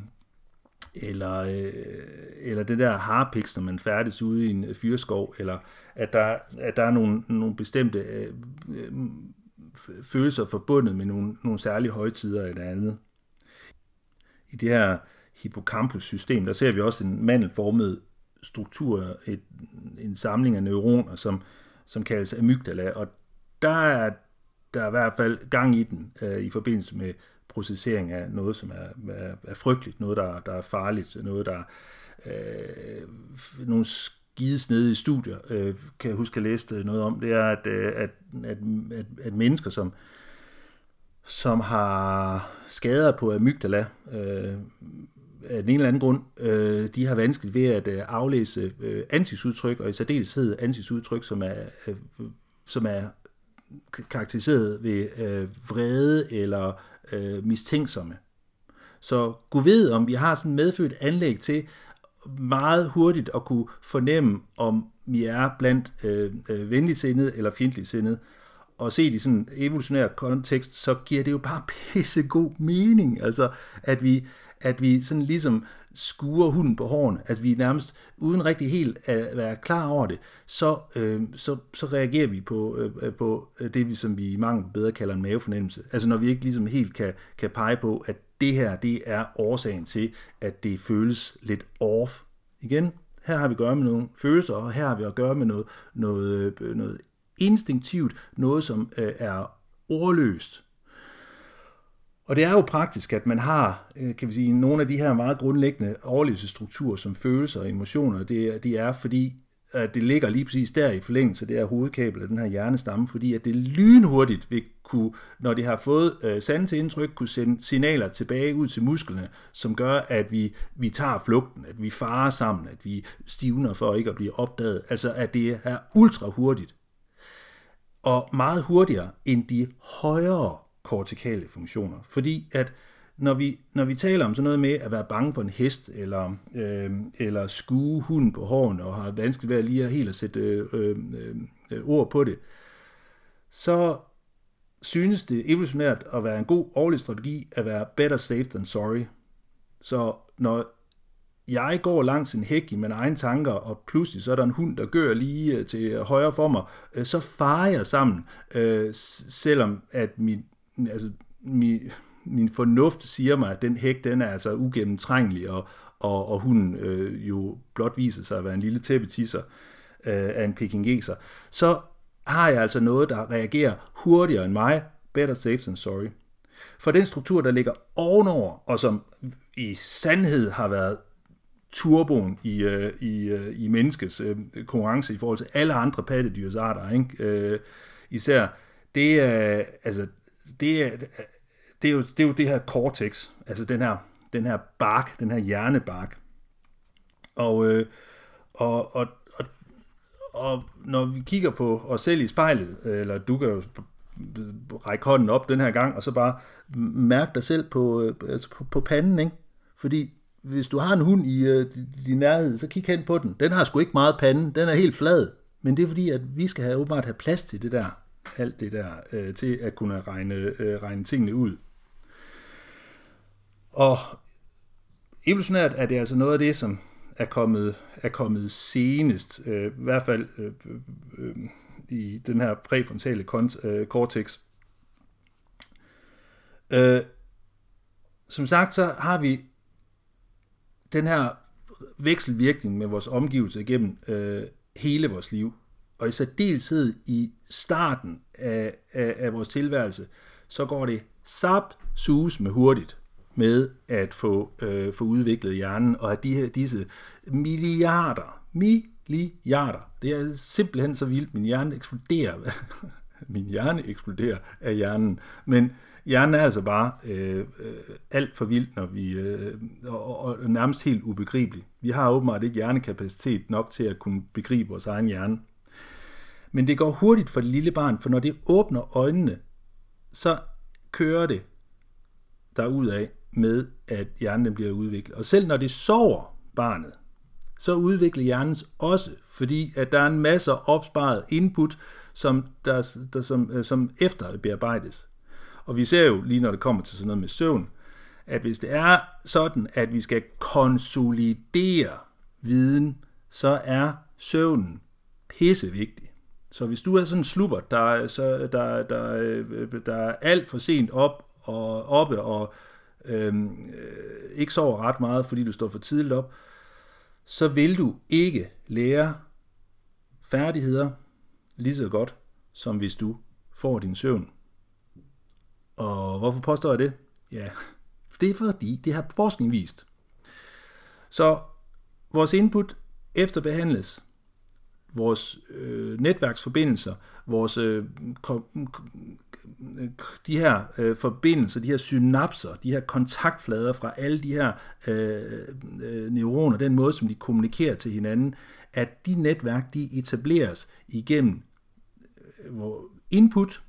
eller, øh, eller det der harpiks, når man færdes ude i en fyrskov, eller at der, at der er nogle, nogle bestemte øh, øh, følelser forbundet med nogle, nogle særlige højtider eller andet. I det her hippocampus-system, der ser vi også en mandelformet struktur, et, en samling af neuroner, som, som kaldes amygdala, og der er der er i hvert fald gang i den øh, i forbindelse med processering af noget, som er, er, er frygteligt, noget, der, der er farligt, noget, der øh, nogle skide i studier, øh, kan jeg huske, at jeg læste noget om, det er, at, øh, at, at, at, at mennesker, som, som har skader på amygdala, øh, af den ene eller anden grund, øh, de har vanskeligt ved at øh, aflæse øh, antisudtryk, og i særdeleshed antisudtryk, som er, øh, som er karakteriseret ved øh, vrede eller øh, mistænksomme. Så Gud ved, om vi har sådan medfødt anlæg til meget hurtigt at kunne fornemme, om vi er blandt øh, øh, venligsindede eller fjendtligsindet. og set i sådan en evolutionær kontekst, så giver det jo bare pisse god mening, altså at vi, at vi sådan ligesom skuer hunden på hårene, at vi nærmest uden rigtig helt at være klar over det, så, øh, så, så reagerer vi på, øh, på det, vi, som vi i mange bedre kalder en mavefornemmelse. Altså når vi ikke ligesom helt kan, kan pege på, at det her, det er årsagen til, at det føles lidt off. Igen, her har vi at gøre med nogle følelser, og her har vi at gøre med noget, noget, øh, noget instinktivt, noget som øh, er ordløst. Og det er jo praktisk, at man har, øh, kan vi sige, nogle af de her meget grundlæggende overlevelsesstrukturer som følelser og emotioner. Det, det er fordi, at det ligger lige præcis der i forlængelse det er hovedkabel af den her hjernestamme, fordi at det lynhurtigt vil kunne, når det har fået øh, sande indtryk, kunne sende signaler tilbage ud til musklerne, som gør, at vi, vi tager flugten, at vi farer sammen, at vi stivner for ikke at blive opdaget. Altså at det er ultra hurtigt. Og meget hurtigere end de højere kortikale funktioner. Fordi at når vi, når vi taler om sådan noget med at være bange for en hest, eller, øh, eller skue hunden på hården, og har vanskeligt ved at lige helt at sætte øh, øh, øh, ord på det, så synes det evolutionært at være en god årlig strategi at være better safe than sorry. Så når jeg går langs en hæk i mine egne tanker, og pludselig så er der en hund, der gør lige øh, til højre for mig, øh, så farer jeg sammen, øh, selvom at min, altså, min, min fornuft siger mig, at den hæk, den er altså ugennemtrængelig, og, og, og hunden øh, jo blot viser sig at være en lille tæppetisser øh, af en pekingeser, så har jeg altså noget, der reagerer hurtigere end mig, better safe than sorry. For den struktur, der ligger ovenover, og som i sandhed har været turboen i, øh, i, øh, i menneskets øh, konkurrence i forhold til alle andre pattedyrsarter, ikke? Øh, især, det er, altså, det er, det er, jo, det er jo det her cortex, altså den her, den her bark, den her hjernebark. Og, øh, og, og, og, og når vi kigger på os selv i spejlet, eller du kan jo række hånden op den her gang, og så bare mærke dig selv på, øh, altså på, på panden, ikke? Fordi hvis du har en hund i øh, din nærhed, så kig hen på den. Den har sgu ikke meget pande, den er helt flad. Men det er fordi, at vi skal have, åbenbart have plads til det der, alt det der, øh, til at kunne regne, øh, regne tingene ud. Og evolutionært er det altså noget af det, som er kommet, er kommet senest, øh, i hvert fald øh, øh, øh i den her præfrontale øh, cortex. Øh, som sagt, så har vi den her vekselvirkning med vores omgivelser igennem øh, hele vores liv. Og i særdeleshed i starten af, af, af vores tilværelse, så går det sap sus med hurtigt med at få, øh, få udviklet hjernen, og at de her, disse milliarder, milliarder, det er simpelthen så vildt, min hjerne eksploderer, min hjerne eksploderer af hjernen, men hjernen er altså bare øh, øh, alt for vild, når vi, øh, og, og nærmest helt ubegribelig. Vi har åbenbart ikke hjernekapacitet nok til at kunne begribe vores egen hjerne. Men det går hurtigt for det lille barn, for når det åbner øjnene, så kører det af med, at hjernen bliver udviklet. Og selv når det sover barnet, så udvikler hjernen også, fordi at der er en masse opsparet input, som, der, der, som, øh, som efter bearbejdes. Og vi ser jo lige når det kommer til sådan noget med søvn, at hvis det er sådan, at vi skal konsolidere viden, så er søvnen pissevigtig. Så hvis du er sådan en slupper, der, så, der, der, øh, der er alt for sent op og oppe og øhm, øh, ikke sover ret meget, fordi du står for tidligt op, så vil du ikke lære færdigheder lige så godt, som hvis du får din søvn. Og hvorfor påstår jeg det? Ja, det er fordi, det har forskning vist. Så vores input efterbehandles vores øh, netværksforbindelser, vores øh, øh, de her øh, forbindelser, de her synapser, de her kontaktflader fra alle de her øh, øh, neuroner, den måde, som de kommunikerer til hinanden, at de netværk, de etableres igennem øh, input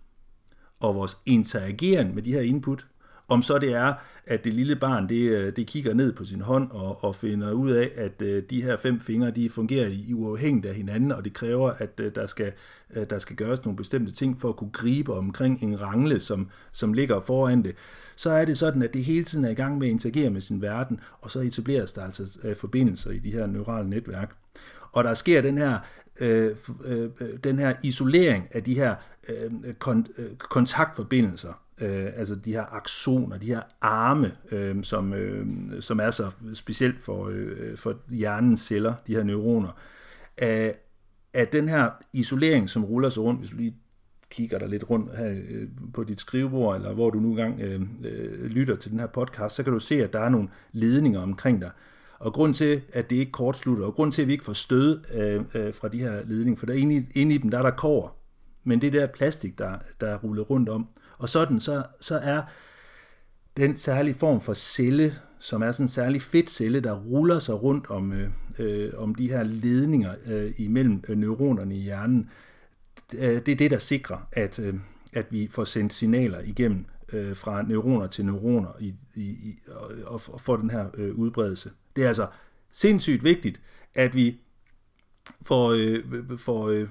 og vores interageren med de her input, om så det er, at det lille barn, det, øh, det kigger ned på sin hånd og, og finder ud af, at øh, de her fem fingre, de fungerer i uafhængigt af hinanden, og det kræver, at øh, der, skal, der skal gøres nogle bestemte ting for at kunne gribe omkring en rangle, som, som ligger foran det, så er det sådan, at det hele tiden er i gang med at interagere med sin verden, og så etableres der altså forbindelser i de her neurale netværk. Og der sker den her øh, øh, den her isolering af de her øh, kon- kontaktforbindelser, øh, altså de her aksoner, de her arme, øh, som, øh, som er så specielt for, øh, for hjernens celler, de her neuroner, øh, af, af den her isolering, som ruller sig rundt, hvis du lige kigger der lidt rundt her øh, på dit skrivebord, eller hvor du nu engang øh, øh, lytter til den her podcast, så kan du se, at der er nogle ledninger omkring dig. Og grund til, at det ikke kortslutter, og grund til, at vi ikke får stød øh, øh, fra de her ledninger, for der inde i, inde i dem, der er der kår, men det der plastik, der, der er rullet rundt om. Og sådan, så, så er den særlige form for celle, som er sådan en særlig fedt celle, der ruller sig rundt om, øh, øh, om de her ledninger øh, imellem øh, neuronerne i hjernen, øh, det er det, der sikrer, at, øh, at vi får sendt signaler igennem øh, fra neuroner til neuroner i, i, i, og, og får den her øh, udbredelse. Det er altså sindssygt vigtigt, at vi får, øh, får øh,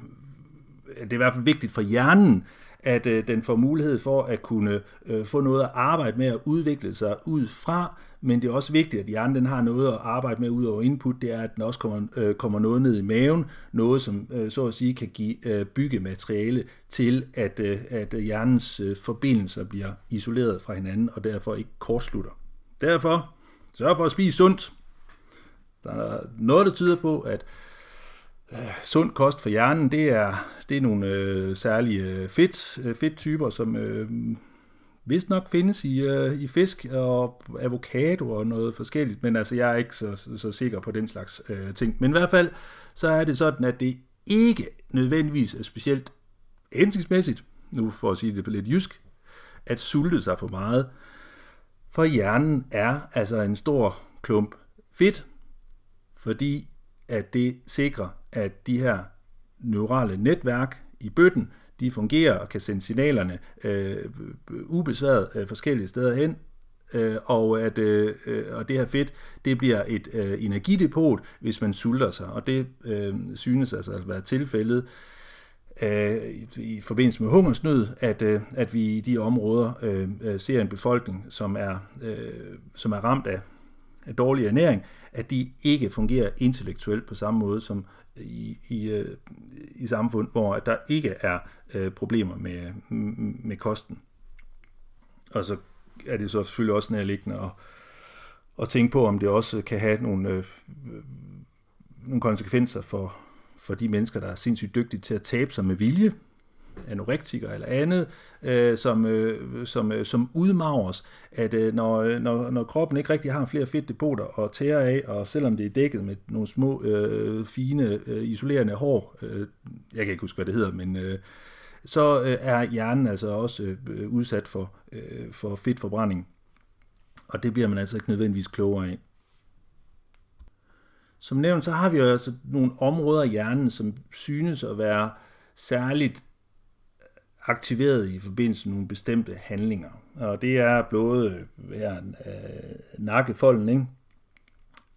det er i hvert fald vigtigt for hjernen, at øh, den får mulighed for at kunne øh, få noget at arbejde med at udvikle sig ud fra, men det er også vigtigt, at hjernen den har noget at arbejde med ud over input, det er, at den også kommer, øh, kommer noget ned i maven, noget som øh, så at sige kan give øh, byggemateriale til, at, øh, at hjernens øh, forbindelser bliver isoleret fra hinanden, og derfor ikke kortslutter. Derfor sørg for at spise sundt. Der er noget, der tyder på, at øh, sund kost for hjernen, det er, det er nogle øh, særlige øh, fedt, øh, fedttyper, som øh, vist nok findes i, øh, i fisk og avocado og noget forskelligt, men altså jeg er ikke så, så, så sikker på den slags øh, ting. Men i hvert fald, så er det sådan, at det ikke nødvendigvis er specielt hensigtsmæssigt, nu for at sige det på lidt jysk, at sulte sig for meget. For hjernen er altså en stor klump fedt, fordi at det sikrer, at de her neurale netværk i bøtten, de fungerer og kan sende signalerne øh, ubesværet øh, forskellige steder hen, øh, og at øh, øh og det her fedt, det bliver et øh, energidepot, hvis man sulter sig, og det øh, synes altså at være tilfældet øh, i forbindelse med hungersnød, at, øh, at vi i de områder øh, øh ser en befolkning, som er, øh, som er ramt af, af dårlig ernæring, at de ikke fungerer intellektuelt på samme måde som i, i, øh, i samfund, hvor der ikke er øh, problemer med, med kosten. Og så er det så selvfølgelig også nærliggende at, at tænke på, om det også kan have nogle, øh, nogle konsekvenser for, for de mennesker, der er sindssygt dygtige til at tabe sig med vilje, anorektikere eller andet, øh, som, øh, som, øh, som udmagres, at øh, når, når, når kroppen ikke rigtig har flere fedtdepoter og tære af, og selvom det er dækket med nogle små, øh, fine, øh, isolerende hår, øh, jeg kan ikke huske, hvad det hedder, men øh, så øh, er hjernen altså også øh, udsat for, øh, for fedtforbrænding. Og det bliver man altså ikke nødvendigvis klogere af. Som nævnt, så har vi jo altså nogle områder i hjernen, som synes at være særligt aktiveret i forbindelse med nogle bestemte handlinger. Og det er både her øh, nakkefolden, ikke?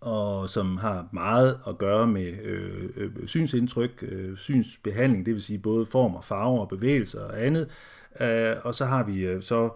og som har meget at gøre med øh, øh, synsindtryk, øh, synsbehandling, det vil sige både form og farver og bevægelser og andet. Øh, og så har vi øh, så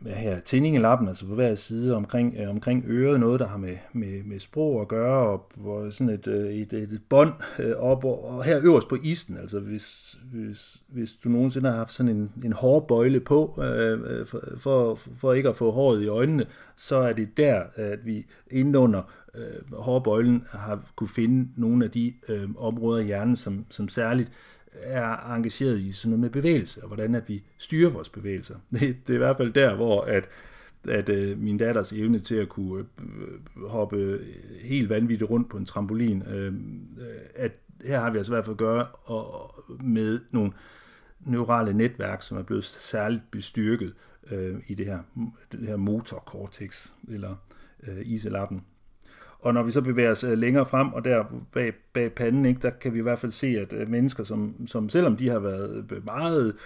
hvad her, tændingelappen, altså på hver side omkring, øh, omkring øret, noget, der har med, med, med sprog at gøre, og, og sådan et, øh, et, et, et bånd øh, op, og, og her øverst på isen, altså hvis, hvis, hvis du nogensinde har haft sådan en, en hårbøjle på, øh, øh, for, for, for ikke at få håret i øjnene, så er det der, at vi indunder øh, hårbøjlen har kunne finde nogle af de øh, områder i hjernen, som, som særligt er engageret i sådan noget med bevægelse, og hvordan at vi styrer vores bevægelser. Det, det er i hvert fald der, hvor at, at øh, min datters evne til at kunne øh, hoppe helt vanvittigt rundt på en trampolin, øh, øh, at her har vi altså i hvert fald at gøre og, med nogle neurale netværk, som er blevet særligt bestyrket øh, i det her, det her motorkortex, eller øh, iselappen. Og når vi så bevæger os øh, længere frem, og der bag, bag panden, ikke, der kan vi i hvert fald se, at øh, mennesker, som, som selvom de har været øh, meget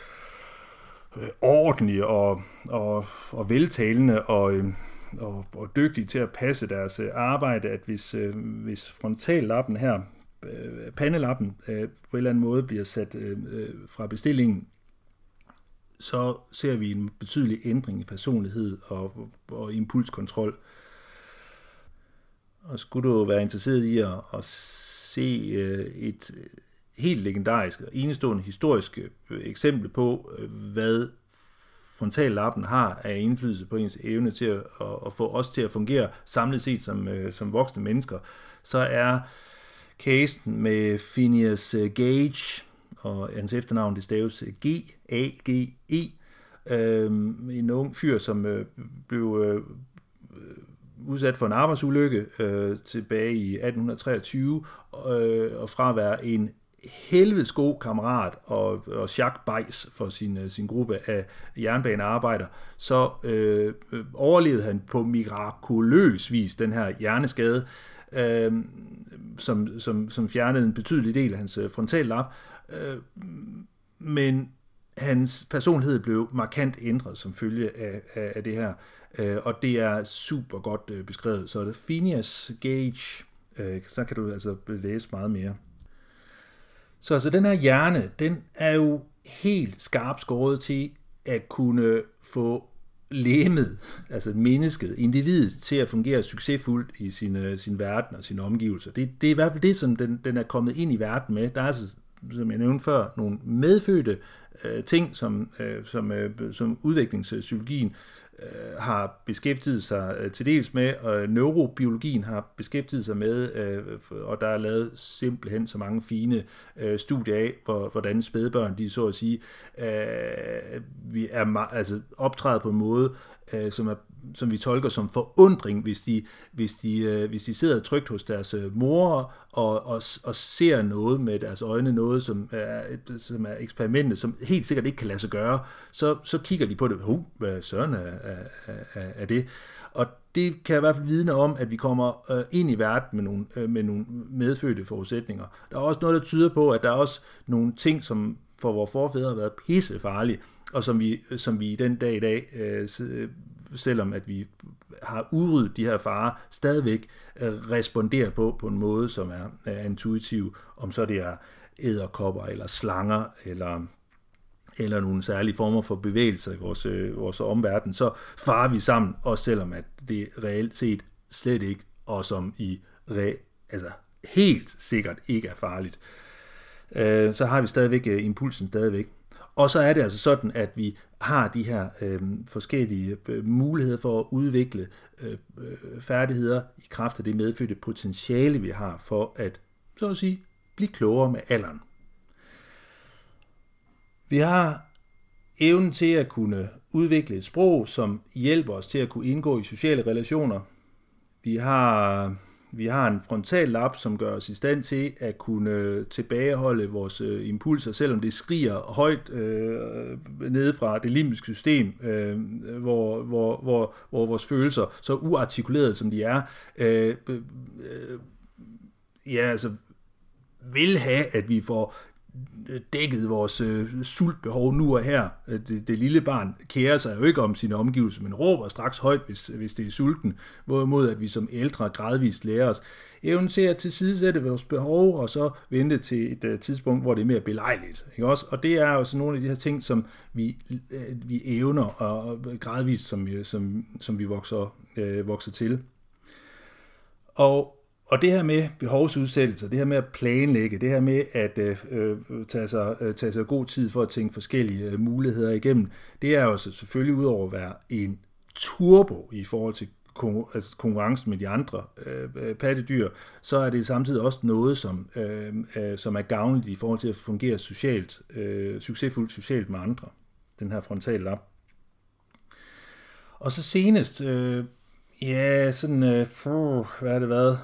ordentlige og, og, og veltalende og, og, og dygtige til at passe deres arbejde, at hvis, hvis frontallappen her, pandelappen, på en eller anden måde bliver sat fra bestillingen, så ser vi en betydelig ændring i personlighed og, og impulskontrol. Og skulle du være interesseret i at, at se øh, et helt legendarisk og enestående historisk øh, eksempel på, øh, hvad frontallappen har af indflydelse på ens evne til at, at få os til at fungere samlet set som, øh, som voksne mennesker, så er casen med Phineas Gage, og hans efternavn det staves G-A-G-E, øh, en ung fyr, som øh, blev øh, udsat for en arbejdsulykke øh, tilbage i 1823, øh, og fra at være en helvedes god kammerat og, og Jacques Beis for sin, øh, sin gruppe af jernbanearbejder, så øh, overlevede han på mirakuløs vis den her hjerneskade, øh, som, som, som fjernede en betydelig del af hans øh, frontallap. Øh, men hans personlighed blev markant ændret som følge af, af, af det her, øh, og det er super godt øh, beskrevet. Så det Phineas Gage, øh, så kan du altså læse meget mere. Så altså den her hjerne, den er jo helt skarpt skåret til at kunne få lemet, altså mennesket, individet, til at fungere succesfuldt i sin, øh, sin verden og sine omgivelser. Det, det er i hvert fald det, som den, den er kommet ind i verden med. Der er altså, som jeg nævnte før, nogle medfødte øh, ting, som, øh, som, øh, som udviklingspsykologien øh, har beskæftiget sig øh, til dels med, og neurobiologien har beskæftiget sig med, øh, og der er lavet simpelthen så mange fine øh, studier af, hvor, hvordan spædbørn, de så at sige, øh, vi er altså optrædet på en måde, øh, som, er, som vi tolker som forundring, hvis de, hvis de, øh, hvis de sidder trygt hos deres øh, mor og, og, og ser noget med deres øjne, noget som er, et, som er eksperimentet, som helt sikkert ikke kan lade sig gøre, så, så kigger de på det, huh, hvad søren er, er, er, er det? Og det kan i hvert fald vidne om, at vi kommer øh, ind i verden med nogle, øh, med nogle medfødte forudsætninger. Der er også noget, der tyder på, at der er også nogle ting, som for vores forfædre har været pissefarlige, og som vi, som vi den dag i dag, øh, selvom at vi har udryddet de her farer, stadigvæk øh, responderer på på en måde, som er, er intuitiv, om så det er æderkopper eller slanger eller eller nogle særlige former for bevægelser i vores, øh, vores omverden, så farer vi sammen, også selvom at det reelt set slet ikke, og som i re, altså helt sikkert ikke er farligt. Øh, så har vi stadigvæk øh, impulsen stadigvæk. Og så er det altså sådan, at vi har de her øhm, øh, forskellige muligheder for at udvikle øh, øh, færdigheder i kraft af det medfødte potentiale, vi har for at, så at sige, blive klogere med alderen. Vi har evnen til at kunne udvikle et sprog, som hjælper os til at kunne indgå i sociale relationer. Vi har vi har en frontal lap, som gør os i stand til at kunne øh, tilbageholde vores øh, impulser, selvom det skriger højt øh, nede fra det limbiske system, øh, hvor, hvor, hvor, hvor vores følelser, så uartikulerede som de er, øh, øh, øh, ja, altså vil have, at vi får dækket vores øh, sultbehov nu og her. Øh, det, det lille barn kærer sig jo ikke om sine omgivelser, men råber straks højt, hvis, hvis det er sulten. Hvorimod at vi som ældre gradvist lærer os evnen til at tilsidesætte vores behov, og så vente til et øh, tidspunkt, hvor det er mere belejligt. Ikke også? Og det er jo sådan nogle af de her ting, som vi, øh, vi evner og gradvist, som, øh, som, som vi vokser, øh, vokser til. Og og det her med behovsudsættelser, det her med at planlægge, det her med at øh, øh, tage, sig, øh, tage sig god tid for at tænke forskellige øh, muligheder igennem, det er jo selvfølgelig udover at være en turbo i forhold til altså konkurrencen med de andre øh, øh, pattedyr, så er det samtidig også noget, som, øh, øh, som er gavnligt i forhold til at fungere socialt, øh, succesfuldt socialt med andre, den her frontale lap. Og så senest, øh, ja, sådan, øh, puh, hvad har det været,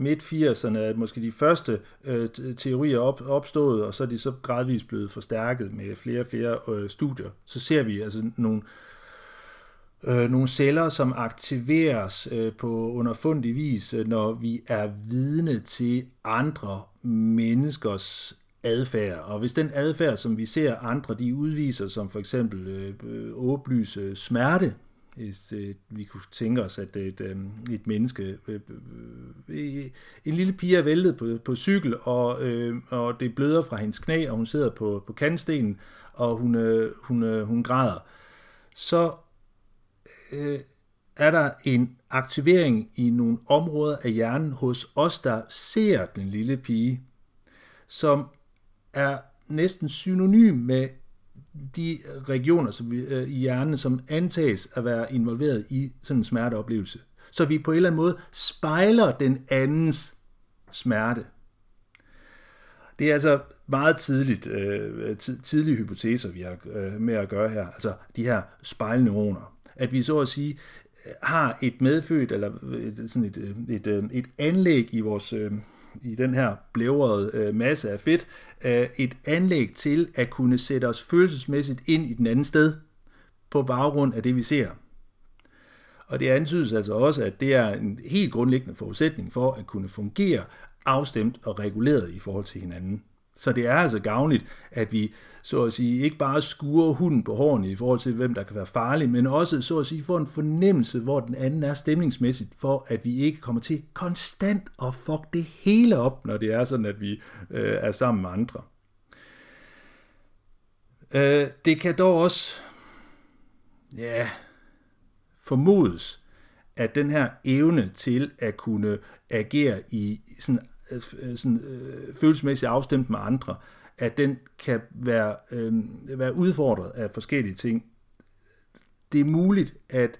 midt-80'erne at måske de første øh, teorier op, opstået, og så er de så gradvist blevet forstærket med flere og flere øh, studier. Så ser vi altså nogle, øh, nogle celler, som aktiveres øh, på underfundig vis, øh, når vi er vidne til andre menneskers adfærd. Og hvis den adfærd, som vi ser andre, de udviser, som for eksempel øh, øh åblyse smerte, hvis øh, vi kunne tænke os, at et, øh, et menneske, øh øh, øh, øh, en lille pige er væltet på, på cykel, og, øh, og det bløder fra hendes knæ, og hun sidder på, på kantstenen, og hun, øh, hun, øh, hun græder, så øh, er der en aktivering i nogle områder af hjernen hos os, der ser den lille pige, som er næsten synonym med de regioner som vi, øh, i hjernen, som antages at være involveret i sådan en smerteoplevelse. Så vi på en eller anden måde spejler den andens smerte. Det er altså meget tidligt, øh, tidlige hypoteser, vi har øh, med at gøre her, altså de her spejlneuroner. At vi så at sige øh, har et medfødt, eller et, sådan et, øh, et, et, et anlæg i vores, øh, i den her blævrede øh, masse af fedt, øh, et anlæg til at kunne sætte os følelsesmæssigt ind i den anden sted, på baggrund af det, vi ser. Og det antydes altså også, at det er en helt grundlæggende forudsætning for at kunne fungere afstemt og reguleret i forhold til hinanden. Så det er altså gavnligt, at vi så at sige ikke bare skuer hunden på hårene i forhold til, hvem der kan være farlig, men også så at sige får en fornemmelse, hvor den anden er stemningsmæssigt, for at vi ikke kommer til konstant at fuck det hele op, når det er sådan, at vi øh, er sammen med andre. Øh, det kan dog også, ja, formodes, at den her evne til at kunne agere i sådan Øh, øh, sådan, øh, følelsesmæssigt afstemt med andre, at den kan være, øh, være udfordret af forskellige ting. Det er muligt, at,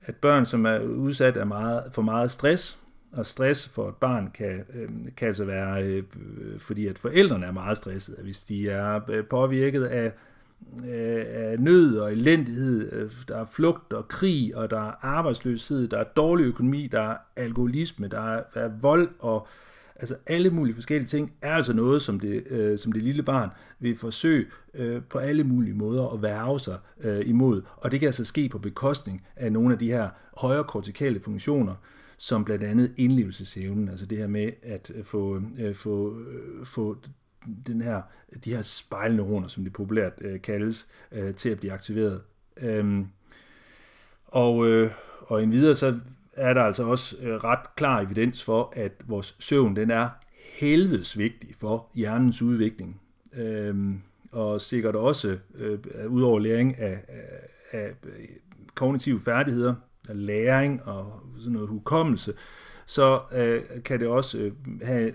at børn, som er udsat af meget, for meget stress, og stress for et barn kan, øh, kan altså være, øh, fordi at forældrene er meget stressede. Hvis de er øh, påvirket af, øh, af nød og elendighed, øh, der er flugt og krig, og der er arbejdsløshed, der er dårlig økonomi, der er alkoholisme, der er, der er vold og altså alle mulige forskellige ting, er altså noget, som det, øh, som det lille barn vil forsøge øh, på alle mulige måder at værve sig øh, imod. Og det kan altså ske på bekostning af nogle af de her højere kortikale funktioner, som blandt andet indlevelsesevnen, altså det her med at øh, få, øh, få, øh, få den her, de her spejlneuroner, som det populært øh, kaldes, øh, til at blive aktiveret. Øhm, og, øh, og endvidere så er der altså også øh, ret klar evidens for, at vores søvn den er helvedes vigtig for hjernens udvikling. Øhm, og sikkert også, øh, ud over læring af, af, af øh, kognitive færdigheder, af læring og sådan noget hukommelse, så øh, kan det også øh, have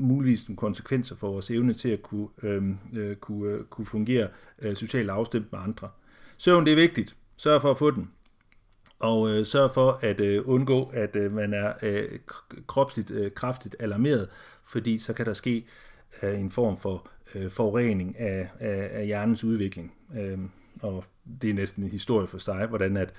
muligvis nogle konsekvenser for vores evne til at kunne, øhm, øh, kunne, øh, kunne fungere øh, socialt afstemt med andre. Søvn det er vigtigt. Sørg for at få den. Og øh, sørg for at øh, undgå, at øh, man er øh, kropsligt øh, kraftigt alarmeret, fordi så kan der ske øh, en form for øh, forurening af, af, af hjernens udvikling. Øh, og det er næsten en historie for sig, hvordan at,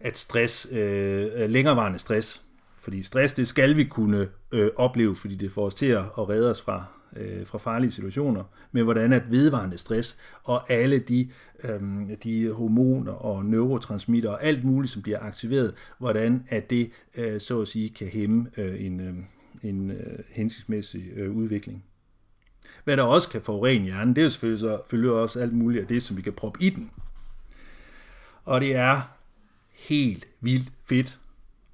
at stress, øh, længerevarende stress, fordi stress, det skal vi kunne øh, opleve, fordi det får os til at, redde os fra, øh, fra farlige situationer, men hvordan at vedvarende stress og alle de, øh, de hormoner og neurotransmitter og alt muligt, som bliver aktiveret, hvordan at det øh, så at sige kan hæmme øh, en, øh, en øh, hensigtsmæssig øh, udvikling. Hvad der også kan forurene hjernen, det er selvfølgelig, så, selvfølgelig også alt muligt af det, som vi kan proppe i den. Og det er helt vildt fedt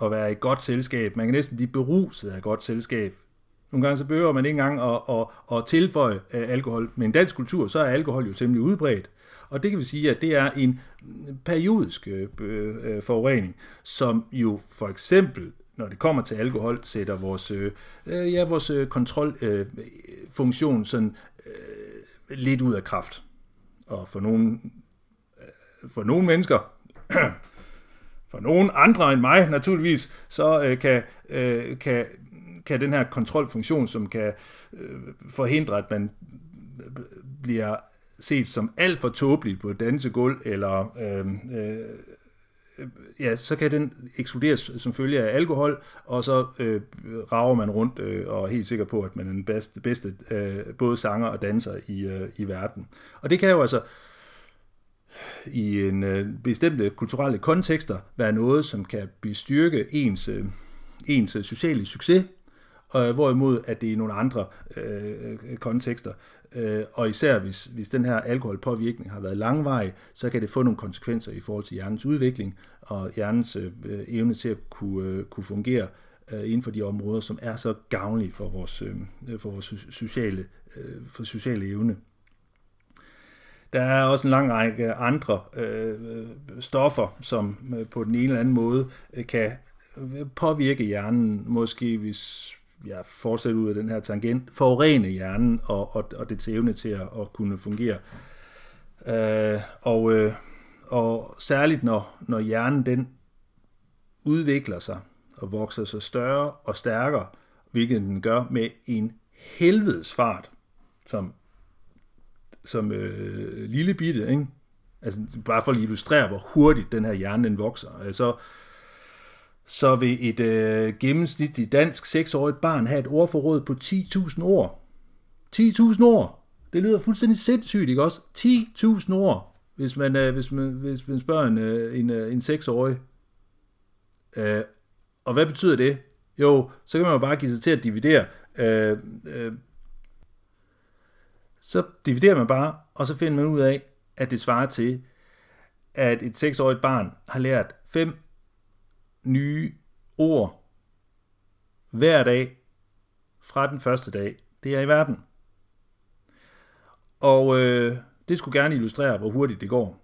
at være i godt selskab. Man kan næsten blive beruset af godt selskab. Nogle gange så behøver man ikke engang at, at, at tilføje øh, alkohol. Men i dansk kultur, så er alkohol jo temmelig udbredt. Og det kan vi sige, at det er en periodisk øh, øh forurening, som jo for eksempel, når det kommer til alkohol, sætter vores, øh, øh ja, vores kontrolfunktion øh, sådan øh, lidt ud af kraft. Og for nogle, for nogle mennesker, for nogen andre end mig naturligvis, så øh, kan, øh, kan, kan den her kontrolfunktion, som kan øh, forhindre, at man øh, bliver set som alt for tåbeligt på et dansegulv, eller øh, øh, ja, så kan den ekskluderes som følge af alkohol, og så øh, rager man rundt øh, og er helt sikker på, at man er den bedste, bedste øh, både sanger og danser i, øh, i verden. Og det kan jo altså i en øh, bestemte kulturelle kontekster være noget, som kan bestyrke ens, øh, ens sociale succes, og hvorimod at det er i nogle andre øh, kontekster. Øh, og især hvis, hvis den her alkoholpåvirkning har været langvarig, så kan det få nogle konsekvenser i forhold til hjernens udvikling og hjernens øh, øh evne til at kunne, øh, kunne fungere øh, inden for de områder, som er så gavnlige for vores, øh, for vores sociale, øh, for sociale evne. Der er også en lang række andre øh, stoffer, som øh, på den ene eller anden måde øh, kan øh, påvirke hjernen, måske hvis jeg fortsætter ud af den her tangent, forurene hjernen og, og, og dets evne til at, at kunne fungere. Øh, og, øh, og særligt når, når hjernen den udvikler sig og vokser sig større og stærkere, hvilket den gør med en helvedes fart, som, som øh, lille bitte, ikke? Altså, bare for at illustrere, hvor hurtigt den her hjerne den vokser. Altså, så vil et øh, gennemsnitligt dansk seksårigt barn have et ordforråd på 10.000 ord. 10.000 ord! Det lyder fuldstændig sindssygt, ikke også? 10.000 ord, hvis man, øh, hvis man, hvis man spørger en, øh, en, øh, en seksårig. Øh, og hvad betyder det? Jo, så kan man jo bare give sig til at dividere. Øh, øh, så dividerer man bare, og så finder man ud af, at det svarer til, at et seksårigt barn har lært fem nye ord hver dag fra den første dag, det er i verden. Og øh, det skulle gerne illustrere, hvor hurtigt det går.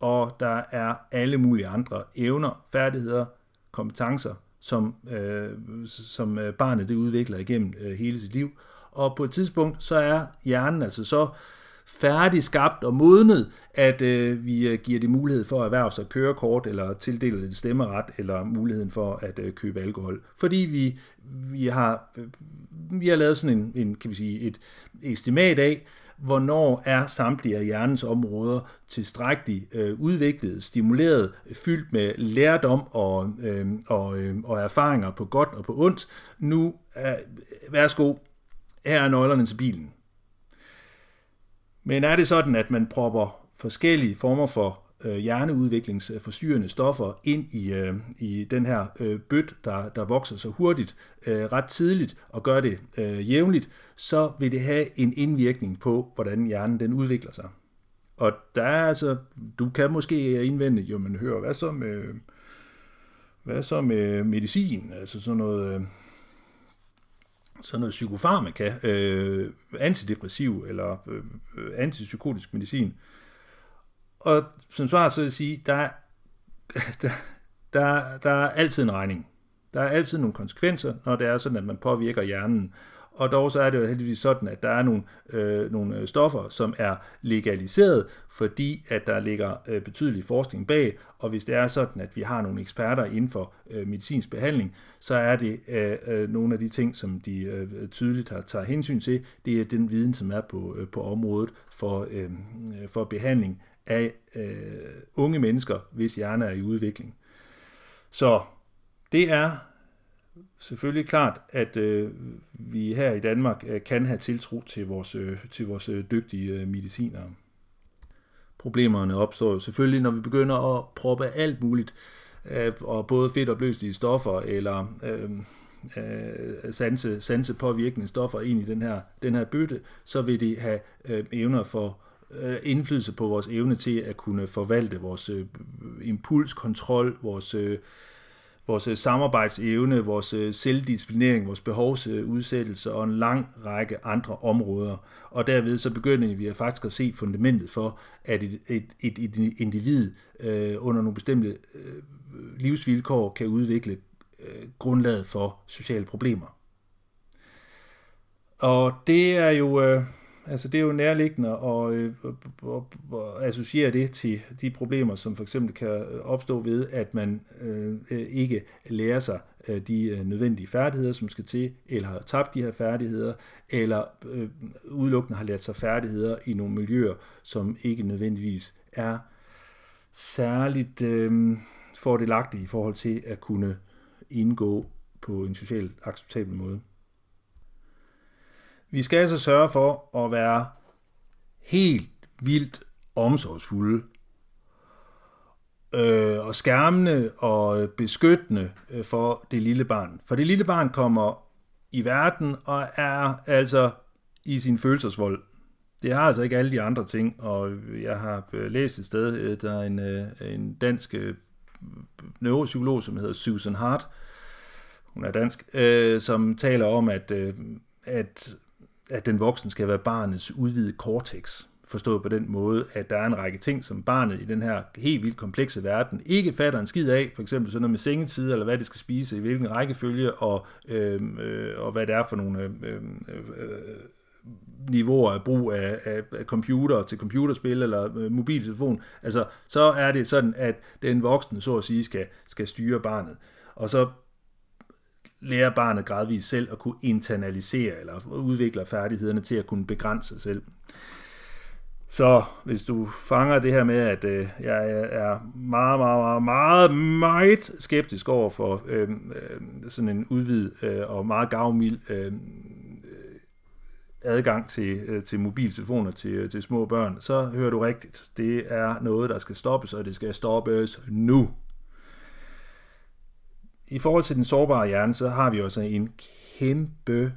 Og der er alle mulige andre evner, færdigheder, kompetencer, som, øh, som øh, barnet det udvikler igennem øh, hele sit liv. Og på et tidspunkt, så er hjernen altså så færdig skabt og modnet, at øh, vi øh, giver det mulighed for at erhverve sig kørekort, eller tildele det stemmeret, eller muligheden for at øh, købe alkohol. Fordi vi, vi, har, øh, vi har lavet sådan en, en, kan vi sige, et estimat af, hvornår er samtlige af hjernens områder tilstrækkeligt øh, udviklet, stimuleret, fyldt med lærdom og, øh, og, øh, og erfaringer på godt og på ondt. Nu, øh, værsgo, her er nøglerne til bilen. Men er det sådan, at man propper forskellige former for øh, hjerneudviklingsforstyrrende stoffer ind i, øh, i den her øh, bødt, der, der vokser så hurtigt, øh, ret tidligt og gør det øh, jævnligt, så vil det have en indvirkning på, hvordan hjernen den udvikler sig. Og der er altså, du kan måske indvende, jo man hører, hvad så med, hvad så med medicin, altså sådan noget, øh, sådan noget psykofarmaka, øh, antidepressiv eller øh, antipsykotisk medicin. Og som svar så vil jeg sige, der er, der, der, der er altid en regning. Der er altid nogle konsekvenser, når det er sådan, at man påvirker hjernen. Og dog så er det jo heldigvis sådan, at der er nogle, øh, nogle øh, stoffer, som er legaliseret, fordi at der ligger øh, betydelig forskning bag, og hvis det er sådan, at vi har nogle eksperter inden for øh, medicinsk behandling, så er det øh, øh, nogle af de ting, som de øh, tydeligt har taget hensyn til, det er den viden, som er på, øh, på området for, øh, for behandling af øh, unge mennesker, hvis hjerner er i udvikling. Så det er selvfølgelig klart, at øh, vi her i Danmark øh, kan have tiltro til vores, øh, til vores øh, dygtige øh, medicinere. Problemerne opstår jo selvfølgelig, når vi begynder at proppe alt muligt, øh, og både fedt opløselige stoffer, eller øh, øh, sanse, sanse påvirkende stoffer ind i den her, den her bøtte, så vil det have øh, evner for øh, indflydelse på vores evne til at kunne forvalte vores øh, impulskontrol, vores øh, vores øh, samarbejdsevne, vores øh, selvdisciplinering, vores behovsudsættelse og en lang række andre områder. Og derved så begynder vi faktisk at se fundamentet for, at et, et, et, et individ øh, under nogle bestemte øh, livsvilkår kan udvikle øh, grundlaget for sociale problemer. Og det er jo... Øh, Altså det er jo nærliggende at, øh, at, associere det til de problemer, som for eksempel kan opstå ved, at man øh, ikke lærer sig øh, de øh, nødvendige færdigheder, som skal til, eller har tabt de her færdigheder, eller øh, udelukkende har lært sig færdigheder i nogle miljøer, som ikke nødvendigvis er særligt øh, fordelagtige i forhold til at kunne indgå på en socialt acceptabel måde. Vi skal altså sørge for at være helt vildt omsorgsfulde øh, og skærmende og beskyttende øh, for det lille barn. For det lille barn kommer i verden, og er altså i sin følelsesvold. Det har altså ikke alle de andre ting, og jeg har øh, læst et sted, øh, der er en, en dansk neuropsykolog, som hedder Susan Hart, hun er dansk, øh, som taler om, at, øh, at, at den voksne skal være barnets udvidede cortex. Forstået på den måde, at der er en række ting, som barnet i den her helt vildt komplekse verden ikke fatter en skid af, for eksempel sådan noget med sengetid, eller hvad det skal spise, i hvilken rækkefølge, og, øh, øh, og hvad det er for nogle øh, øh, øh, niveauer af brug af, af, af computer til computerspil eller øh, mobiltelefon, altså så er det sådan, at den voksne så at sige skal, skal styre barnet. Og så lærer barnet gradvist selv at kunne internalisere eller udvikle færdighederne til at kunne begrænse sig selv. Så hvis du fanger det her med, at øh, jeg er meget, meget, meget, meget, meget skeptisk over for øh, øh, sådan en udvid øh, og meget gavmild øh, øh, adgang til, øh, til mobiltelefoner til, øh, til små børn, så hører du rigtigt. Det er noget, der skal stoppes, og det skal stoppes nu. I forhold til den sårbare hjerne, så har vi også en kæmpe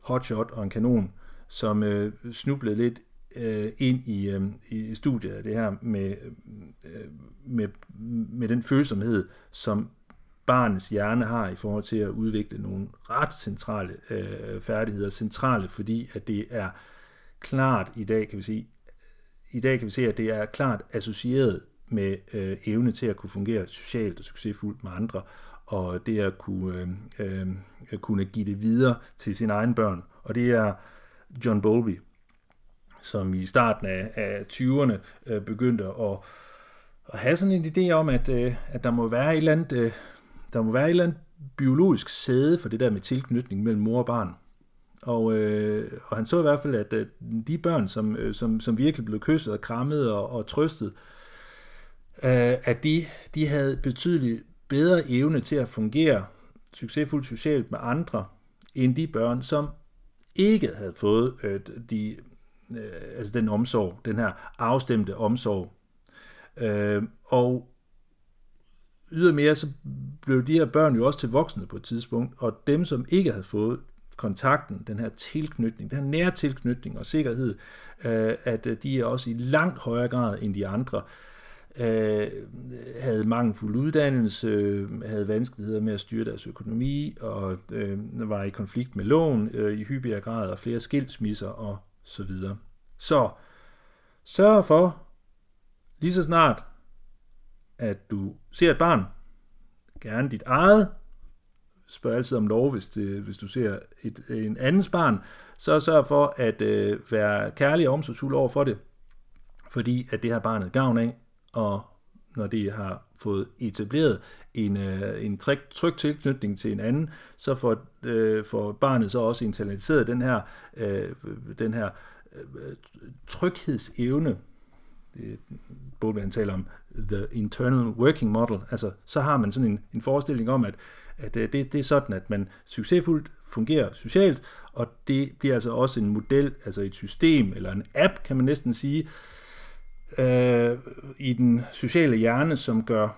hotshot og en kanon, som øh, snublede lidt øh, ind i, øh, i studiet af det her med, øh, med, med den følsomhed, som barnets hjerne har i forhold til at udvikle nogle ret centrale øh, færdigheder. Centrale, fordi at det er klart i dag, kan vi sige, i dag kan vi se, at det er klart associeret med øh, evne til at kunne fungere socialt og succesfuldt med andre, og det at kunne, øh, øh, kunne give det videre til sine egne børn. Og det er John Bowlby, som i starten af, af 20'erne øh, begyndte at, at have sådan en idé om, at, øh, at der må være et eller andet, øh, der må være et eller andet biologisk sæde for det der med tilknytning mellem mor og barn. Og, øh, og han så i hvert fald, at øh, de børn, som, øh, som, som virkelig blev kysset og krammet og, og trøstet, øh, at de, de havde betydeligt bedre evne til at fungere succesfuldt socialt med andre, end de børn, som ikke havde fået øh, de, øh, altså den omsorg, den her afstemte omsorg. Øh, og ydermere så blev de her børn jo også til voksne på et tidspunkt, og dem, som ikke havde fået kontakten, den her tilknytning, den her nære tilknytning og sikkerhed, øh, at øh, de er også i langt højere grad end de andre øh, havde mangelfuld uddannelse, øh, havde vanskeligheder med at styre deres økonomi, og øh, var i konflikt med lån øh, i hyppigere grad, og flere skilsmisser og så videre. Så sørg for, lige så snart, at du ser et barn, gerne dit eget, spørg altid om lov, hvis, det, hvis du ser et, en andens barn, så sørg for at øh, være kærlig og omsorgsfuld over for det, fordi at det har barnet gavn af, og når de har fået etableret en, øh, en tryg, tryg tilknytning til en anden, så får, øh, får barnet så også internaliseret den her, øh, den her øh, tryghedsevne, det, taler om the internal working model, altså så har man sådan en, en forestilling om, at, at øh, det, det er sådan, at man succesfuldt fungerer socialt, og det bliver altså også en model, altså et system, eller en app, kan man næsten sige, øh, Øh, i den sociale hjerne, som gør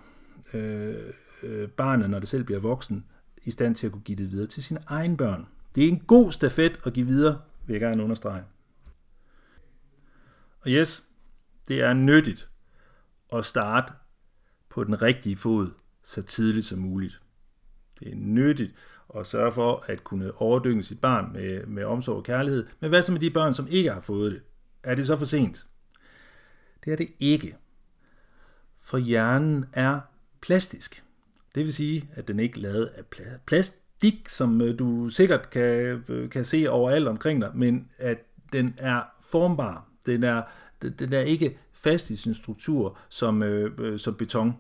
øh, øh, barnet, når det selv bliver voksen, i stand til at kunne give det videre til sine egne børn. Det er en god stafet at give videre, vil jeg gerne understrege. Og yes, det er nyttigt at starte på den rigtige fod så tidligt som muligt. Det er nyttigt at sørge for at kunne overdynge sit barn med, med omsorg og kærlighed. Men hvad så med de børn, som ikke har fået det? Er det så for sent? Det er det ikke. For hjernen er plastisk. Det vil sige, at den ikke er lavet af plastik, som øh, du sikkert kan, øh, kan se overalt omkring dig, men at den er formbar. Den er, den er ikke fast i sin struktur som, øh, øh, som beton.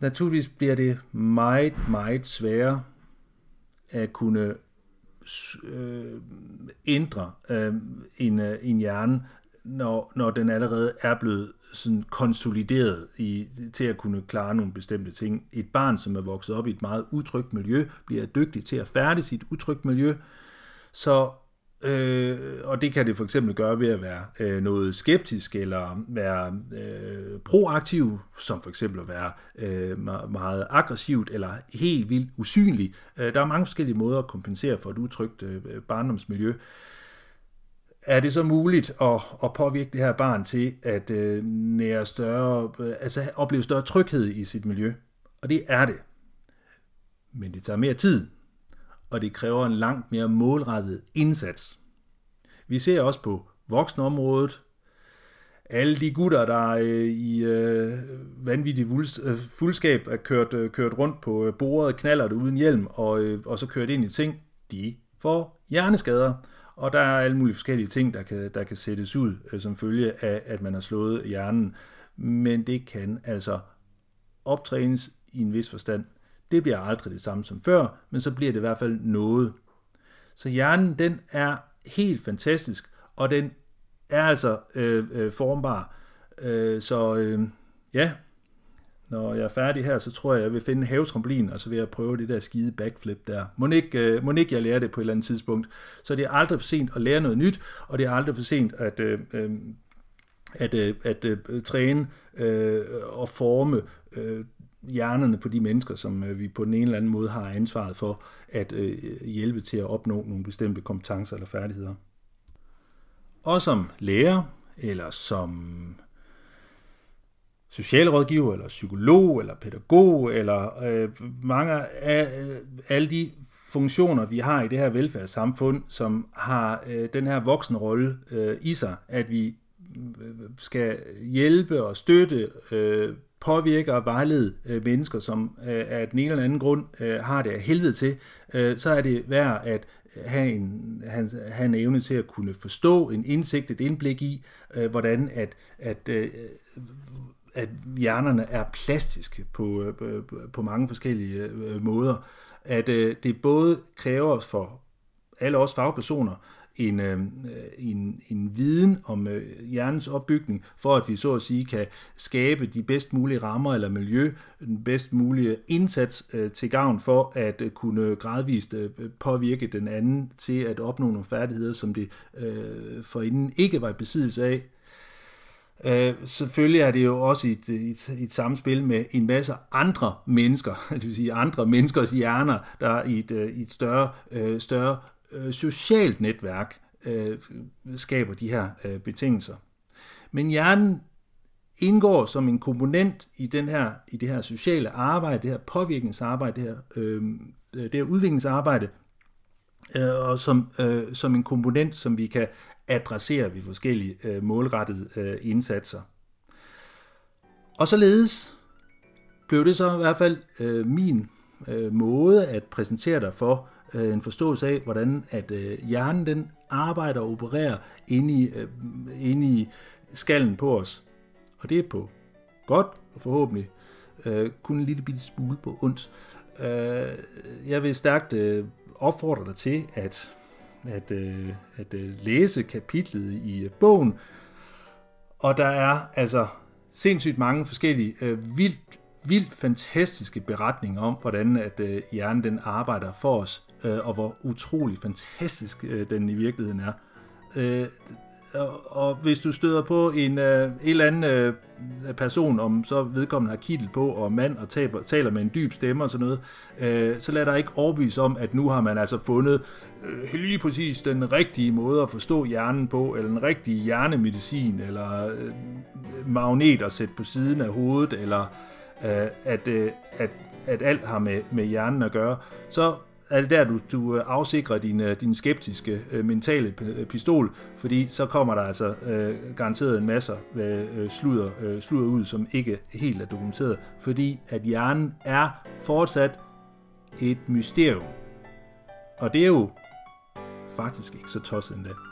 Naturligvis bliver det meget, meget sværere at kunne øh, ændre øh, en, en hjerne, når, når den allerede er blevet sådan konsolideret i, til at kunne klare nogle bestemte ting. Et barn, som er vokset op i et meget utrygt miljø, bliver dygtig til at færde sit utrygt miljø. Så Øh, og det kan det for eksempel gøre ved at være øh, noget skeptisk eller være øh, proaktiv, som for eksempel at være øh, meget aggressivt eller helt vildt usynlig. Øh, der er mange forskellige måder at kompensere for et utrygt øh, barndomsmiljø. Er det så muligt at, at påvirke det her barn til at øh, nære større, øh, altså opleve større tryghed i sit miljø? Og det er det. Men det tager mere tid, og det kræver en langt mere målrettet indsats. Vi ser også på voksenområdet, alle de gutter, der øh, i øh, vanvittig øh, fuldskab er kørt, øh, kørt rundt på øh, bordet, knaller det uden hjelm, og, øh, og så kørt ind i ting, de for hjerneskader. Og der er alle mulige forskellige ting, der kan, der kan sættes ud øh, som følge af, at man har slået hjernen. Men det kan altså optrænes i en vis forstand. Det bliver aldrig det samme som før, men så bliver det i hvert fald noget. Så hjernen, den er helt fantastisk, og den er altså øh, øh, formbar. Øh, så øh, ja, når jeg er færdig her, så tror jeg, jeg vil finde en havetrampolin, og så vil jeg prøve det der skide backflip der. Må ikke, øh, må ikke jeg lærer det på et eller andet tidspunkt. Så det er aldrig for sent at lære noget nyt, og det er aldrig for sent at, øh, øh, at, øh, at øh, træne øh, og forme øh, hjernerne på de mennesker, som øh, vi på den ene eller anden måde har ansvaret for at øh, hjælpe til at opnå nogle bestemte kompetencer eller færdigheder. Og som lærer, eller som socialrådgiver, eller psykolog, eller pædagog, eller øh, mange af øh, alle de funktioner, vi har i det her velfærdssamfund, som har øh, den her voksenrolle øh, i sig, at vi øh, skal hjælpe og støtte øh, påvirke og vejlede øh, mennesker, som øh, af den ene eller anden grund øh, har det af helvede til, øh, så er det værd at have en, have, have en evne til at kunne forstå en indsigt, et indblik i, øh, hvordan at, at, øh, at hjernerne er plastiske på, øh, på mange forskellige øh, måder. At øh, det både kræver for alle os fagpersoner, en, øh, en, en viden om øh, hjernens opbygning, for at vi så at sige kan skabe de bedst mulige rammer eller miljø, den bedst mulige indsats øh, til gavn for at øh, kunne gradvist øh, påvirke den anden til at opnå nogle færdigheder, som det øh, forinden ikke var i besiddelse af. Øh, selvfølgelig er det jo også et, et, et samspil med en masse andre mennesker, det vil sige andre menneskers hjerner, der i et, øh, et større, øh, større øh, socialt netværk øh, skaber de her øh, betingelser. Men hjernen indgår som en komponent i, den her, i det her sociale arbejde, det her påvirkningsarbejde, det her, øh, det her udviklingsarbejde, øh, og som, øh, som en komponent, som vi kan adresserer vi forskellige øh, målrettede øh, indsatser. Og således blev det så i hvert fald øh, min øh, måde at præsentere dig for øh, en forståelse af, hvordan at øh, hjernen den arbejder og opererer inde i, øh, inde i skallen på os. Og det er på godt og forhåbentlig øh, kun en lille bitte smule på ondt. Øh, jeg vil stærkt øh, opfordre dig til at, at, øh, at øh, læse kapitlet i øh, bogen. Og der er altså sindssygt mange forskellige øh, vildt vildt fantastiske beretninger om, hvordan at øh, hjernen den arbejder for os, øh, og hvor utrolig fantastisk øh, den i virkeligheden er. Øh, og, og hvis du støder på en, øh, en eller anden øh, person, om så vedkommende har kittel på og mand og taber, taler med en dyb stemme og sådan noget, øh, så lad dig ikke overbevise om, at nu har man altså fundet øh, lige præcis den rigtige måde at forstå hjernen på, eller den rigtige hjernemedicin, eller øh, magnet at sætte på siden af hovedet, eller øh, at, øh, at, at alt har med, med hjernen at gøre, så er det der, du, du øh, afsikrer din, øh, din skeptiske øh, mentale øh, pistol, fordi så kommer der altså øh, garanteret en masse øh, sludder, øh, sludder ud, som ikke helt er dokumenteret, fordi at hjernen er fortsat et mysterium. Og det er jo faktisk ikke så tosset endda.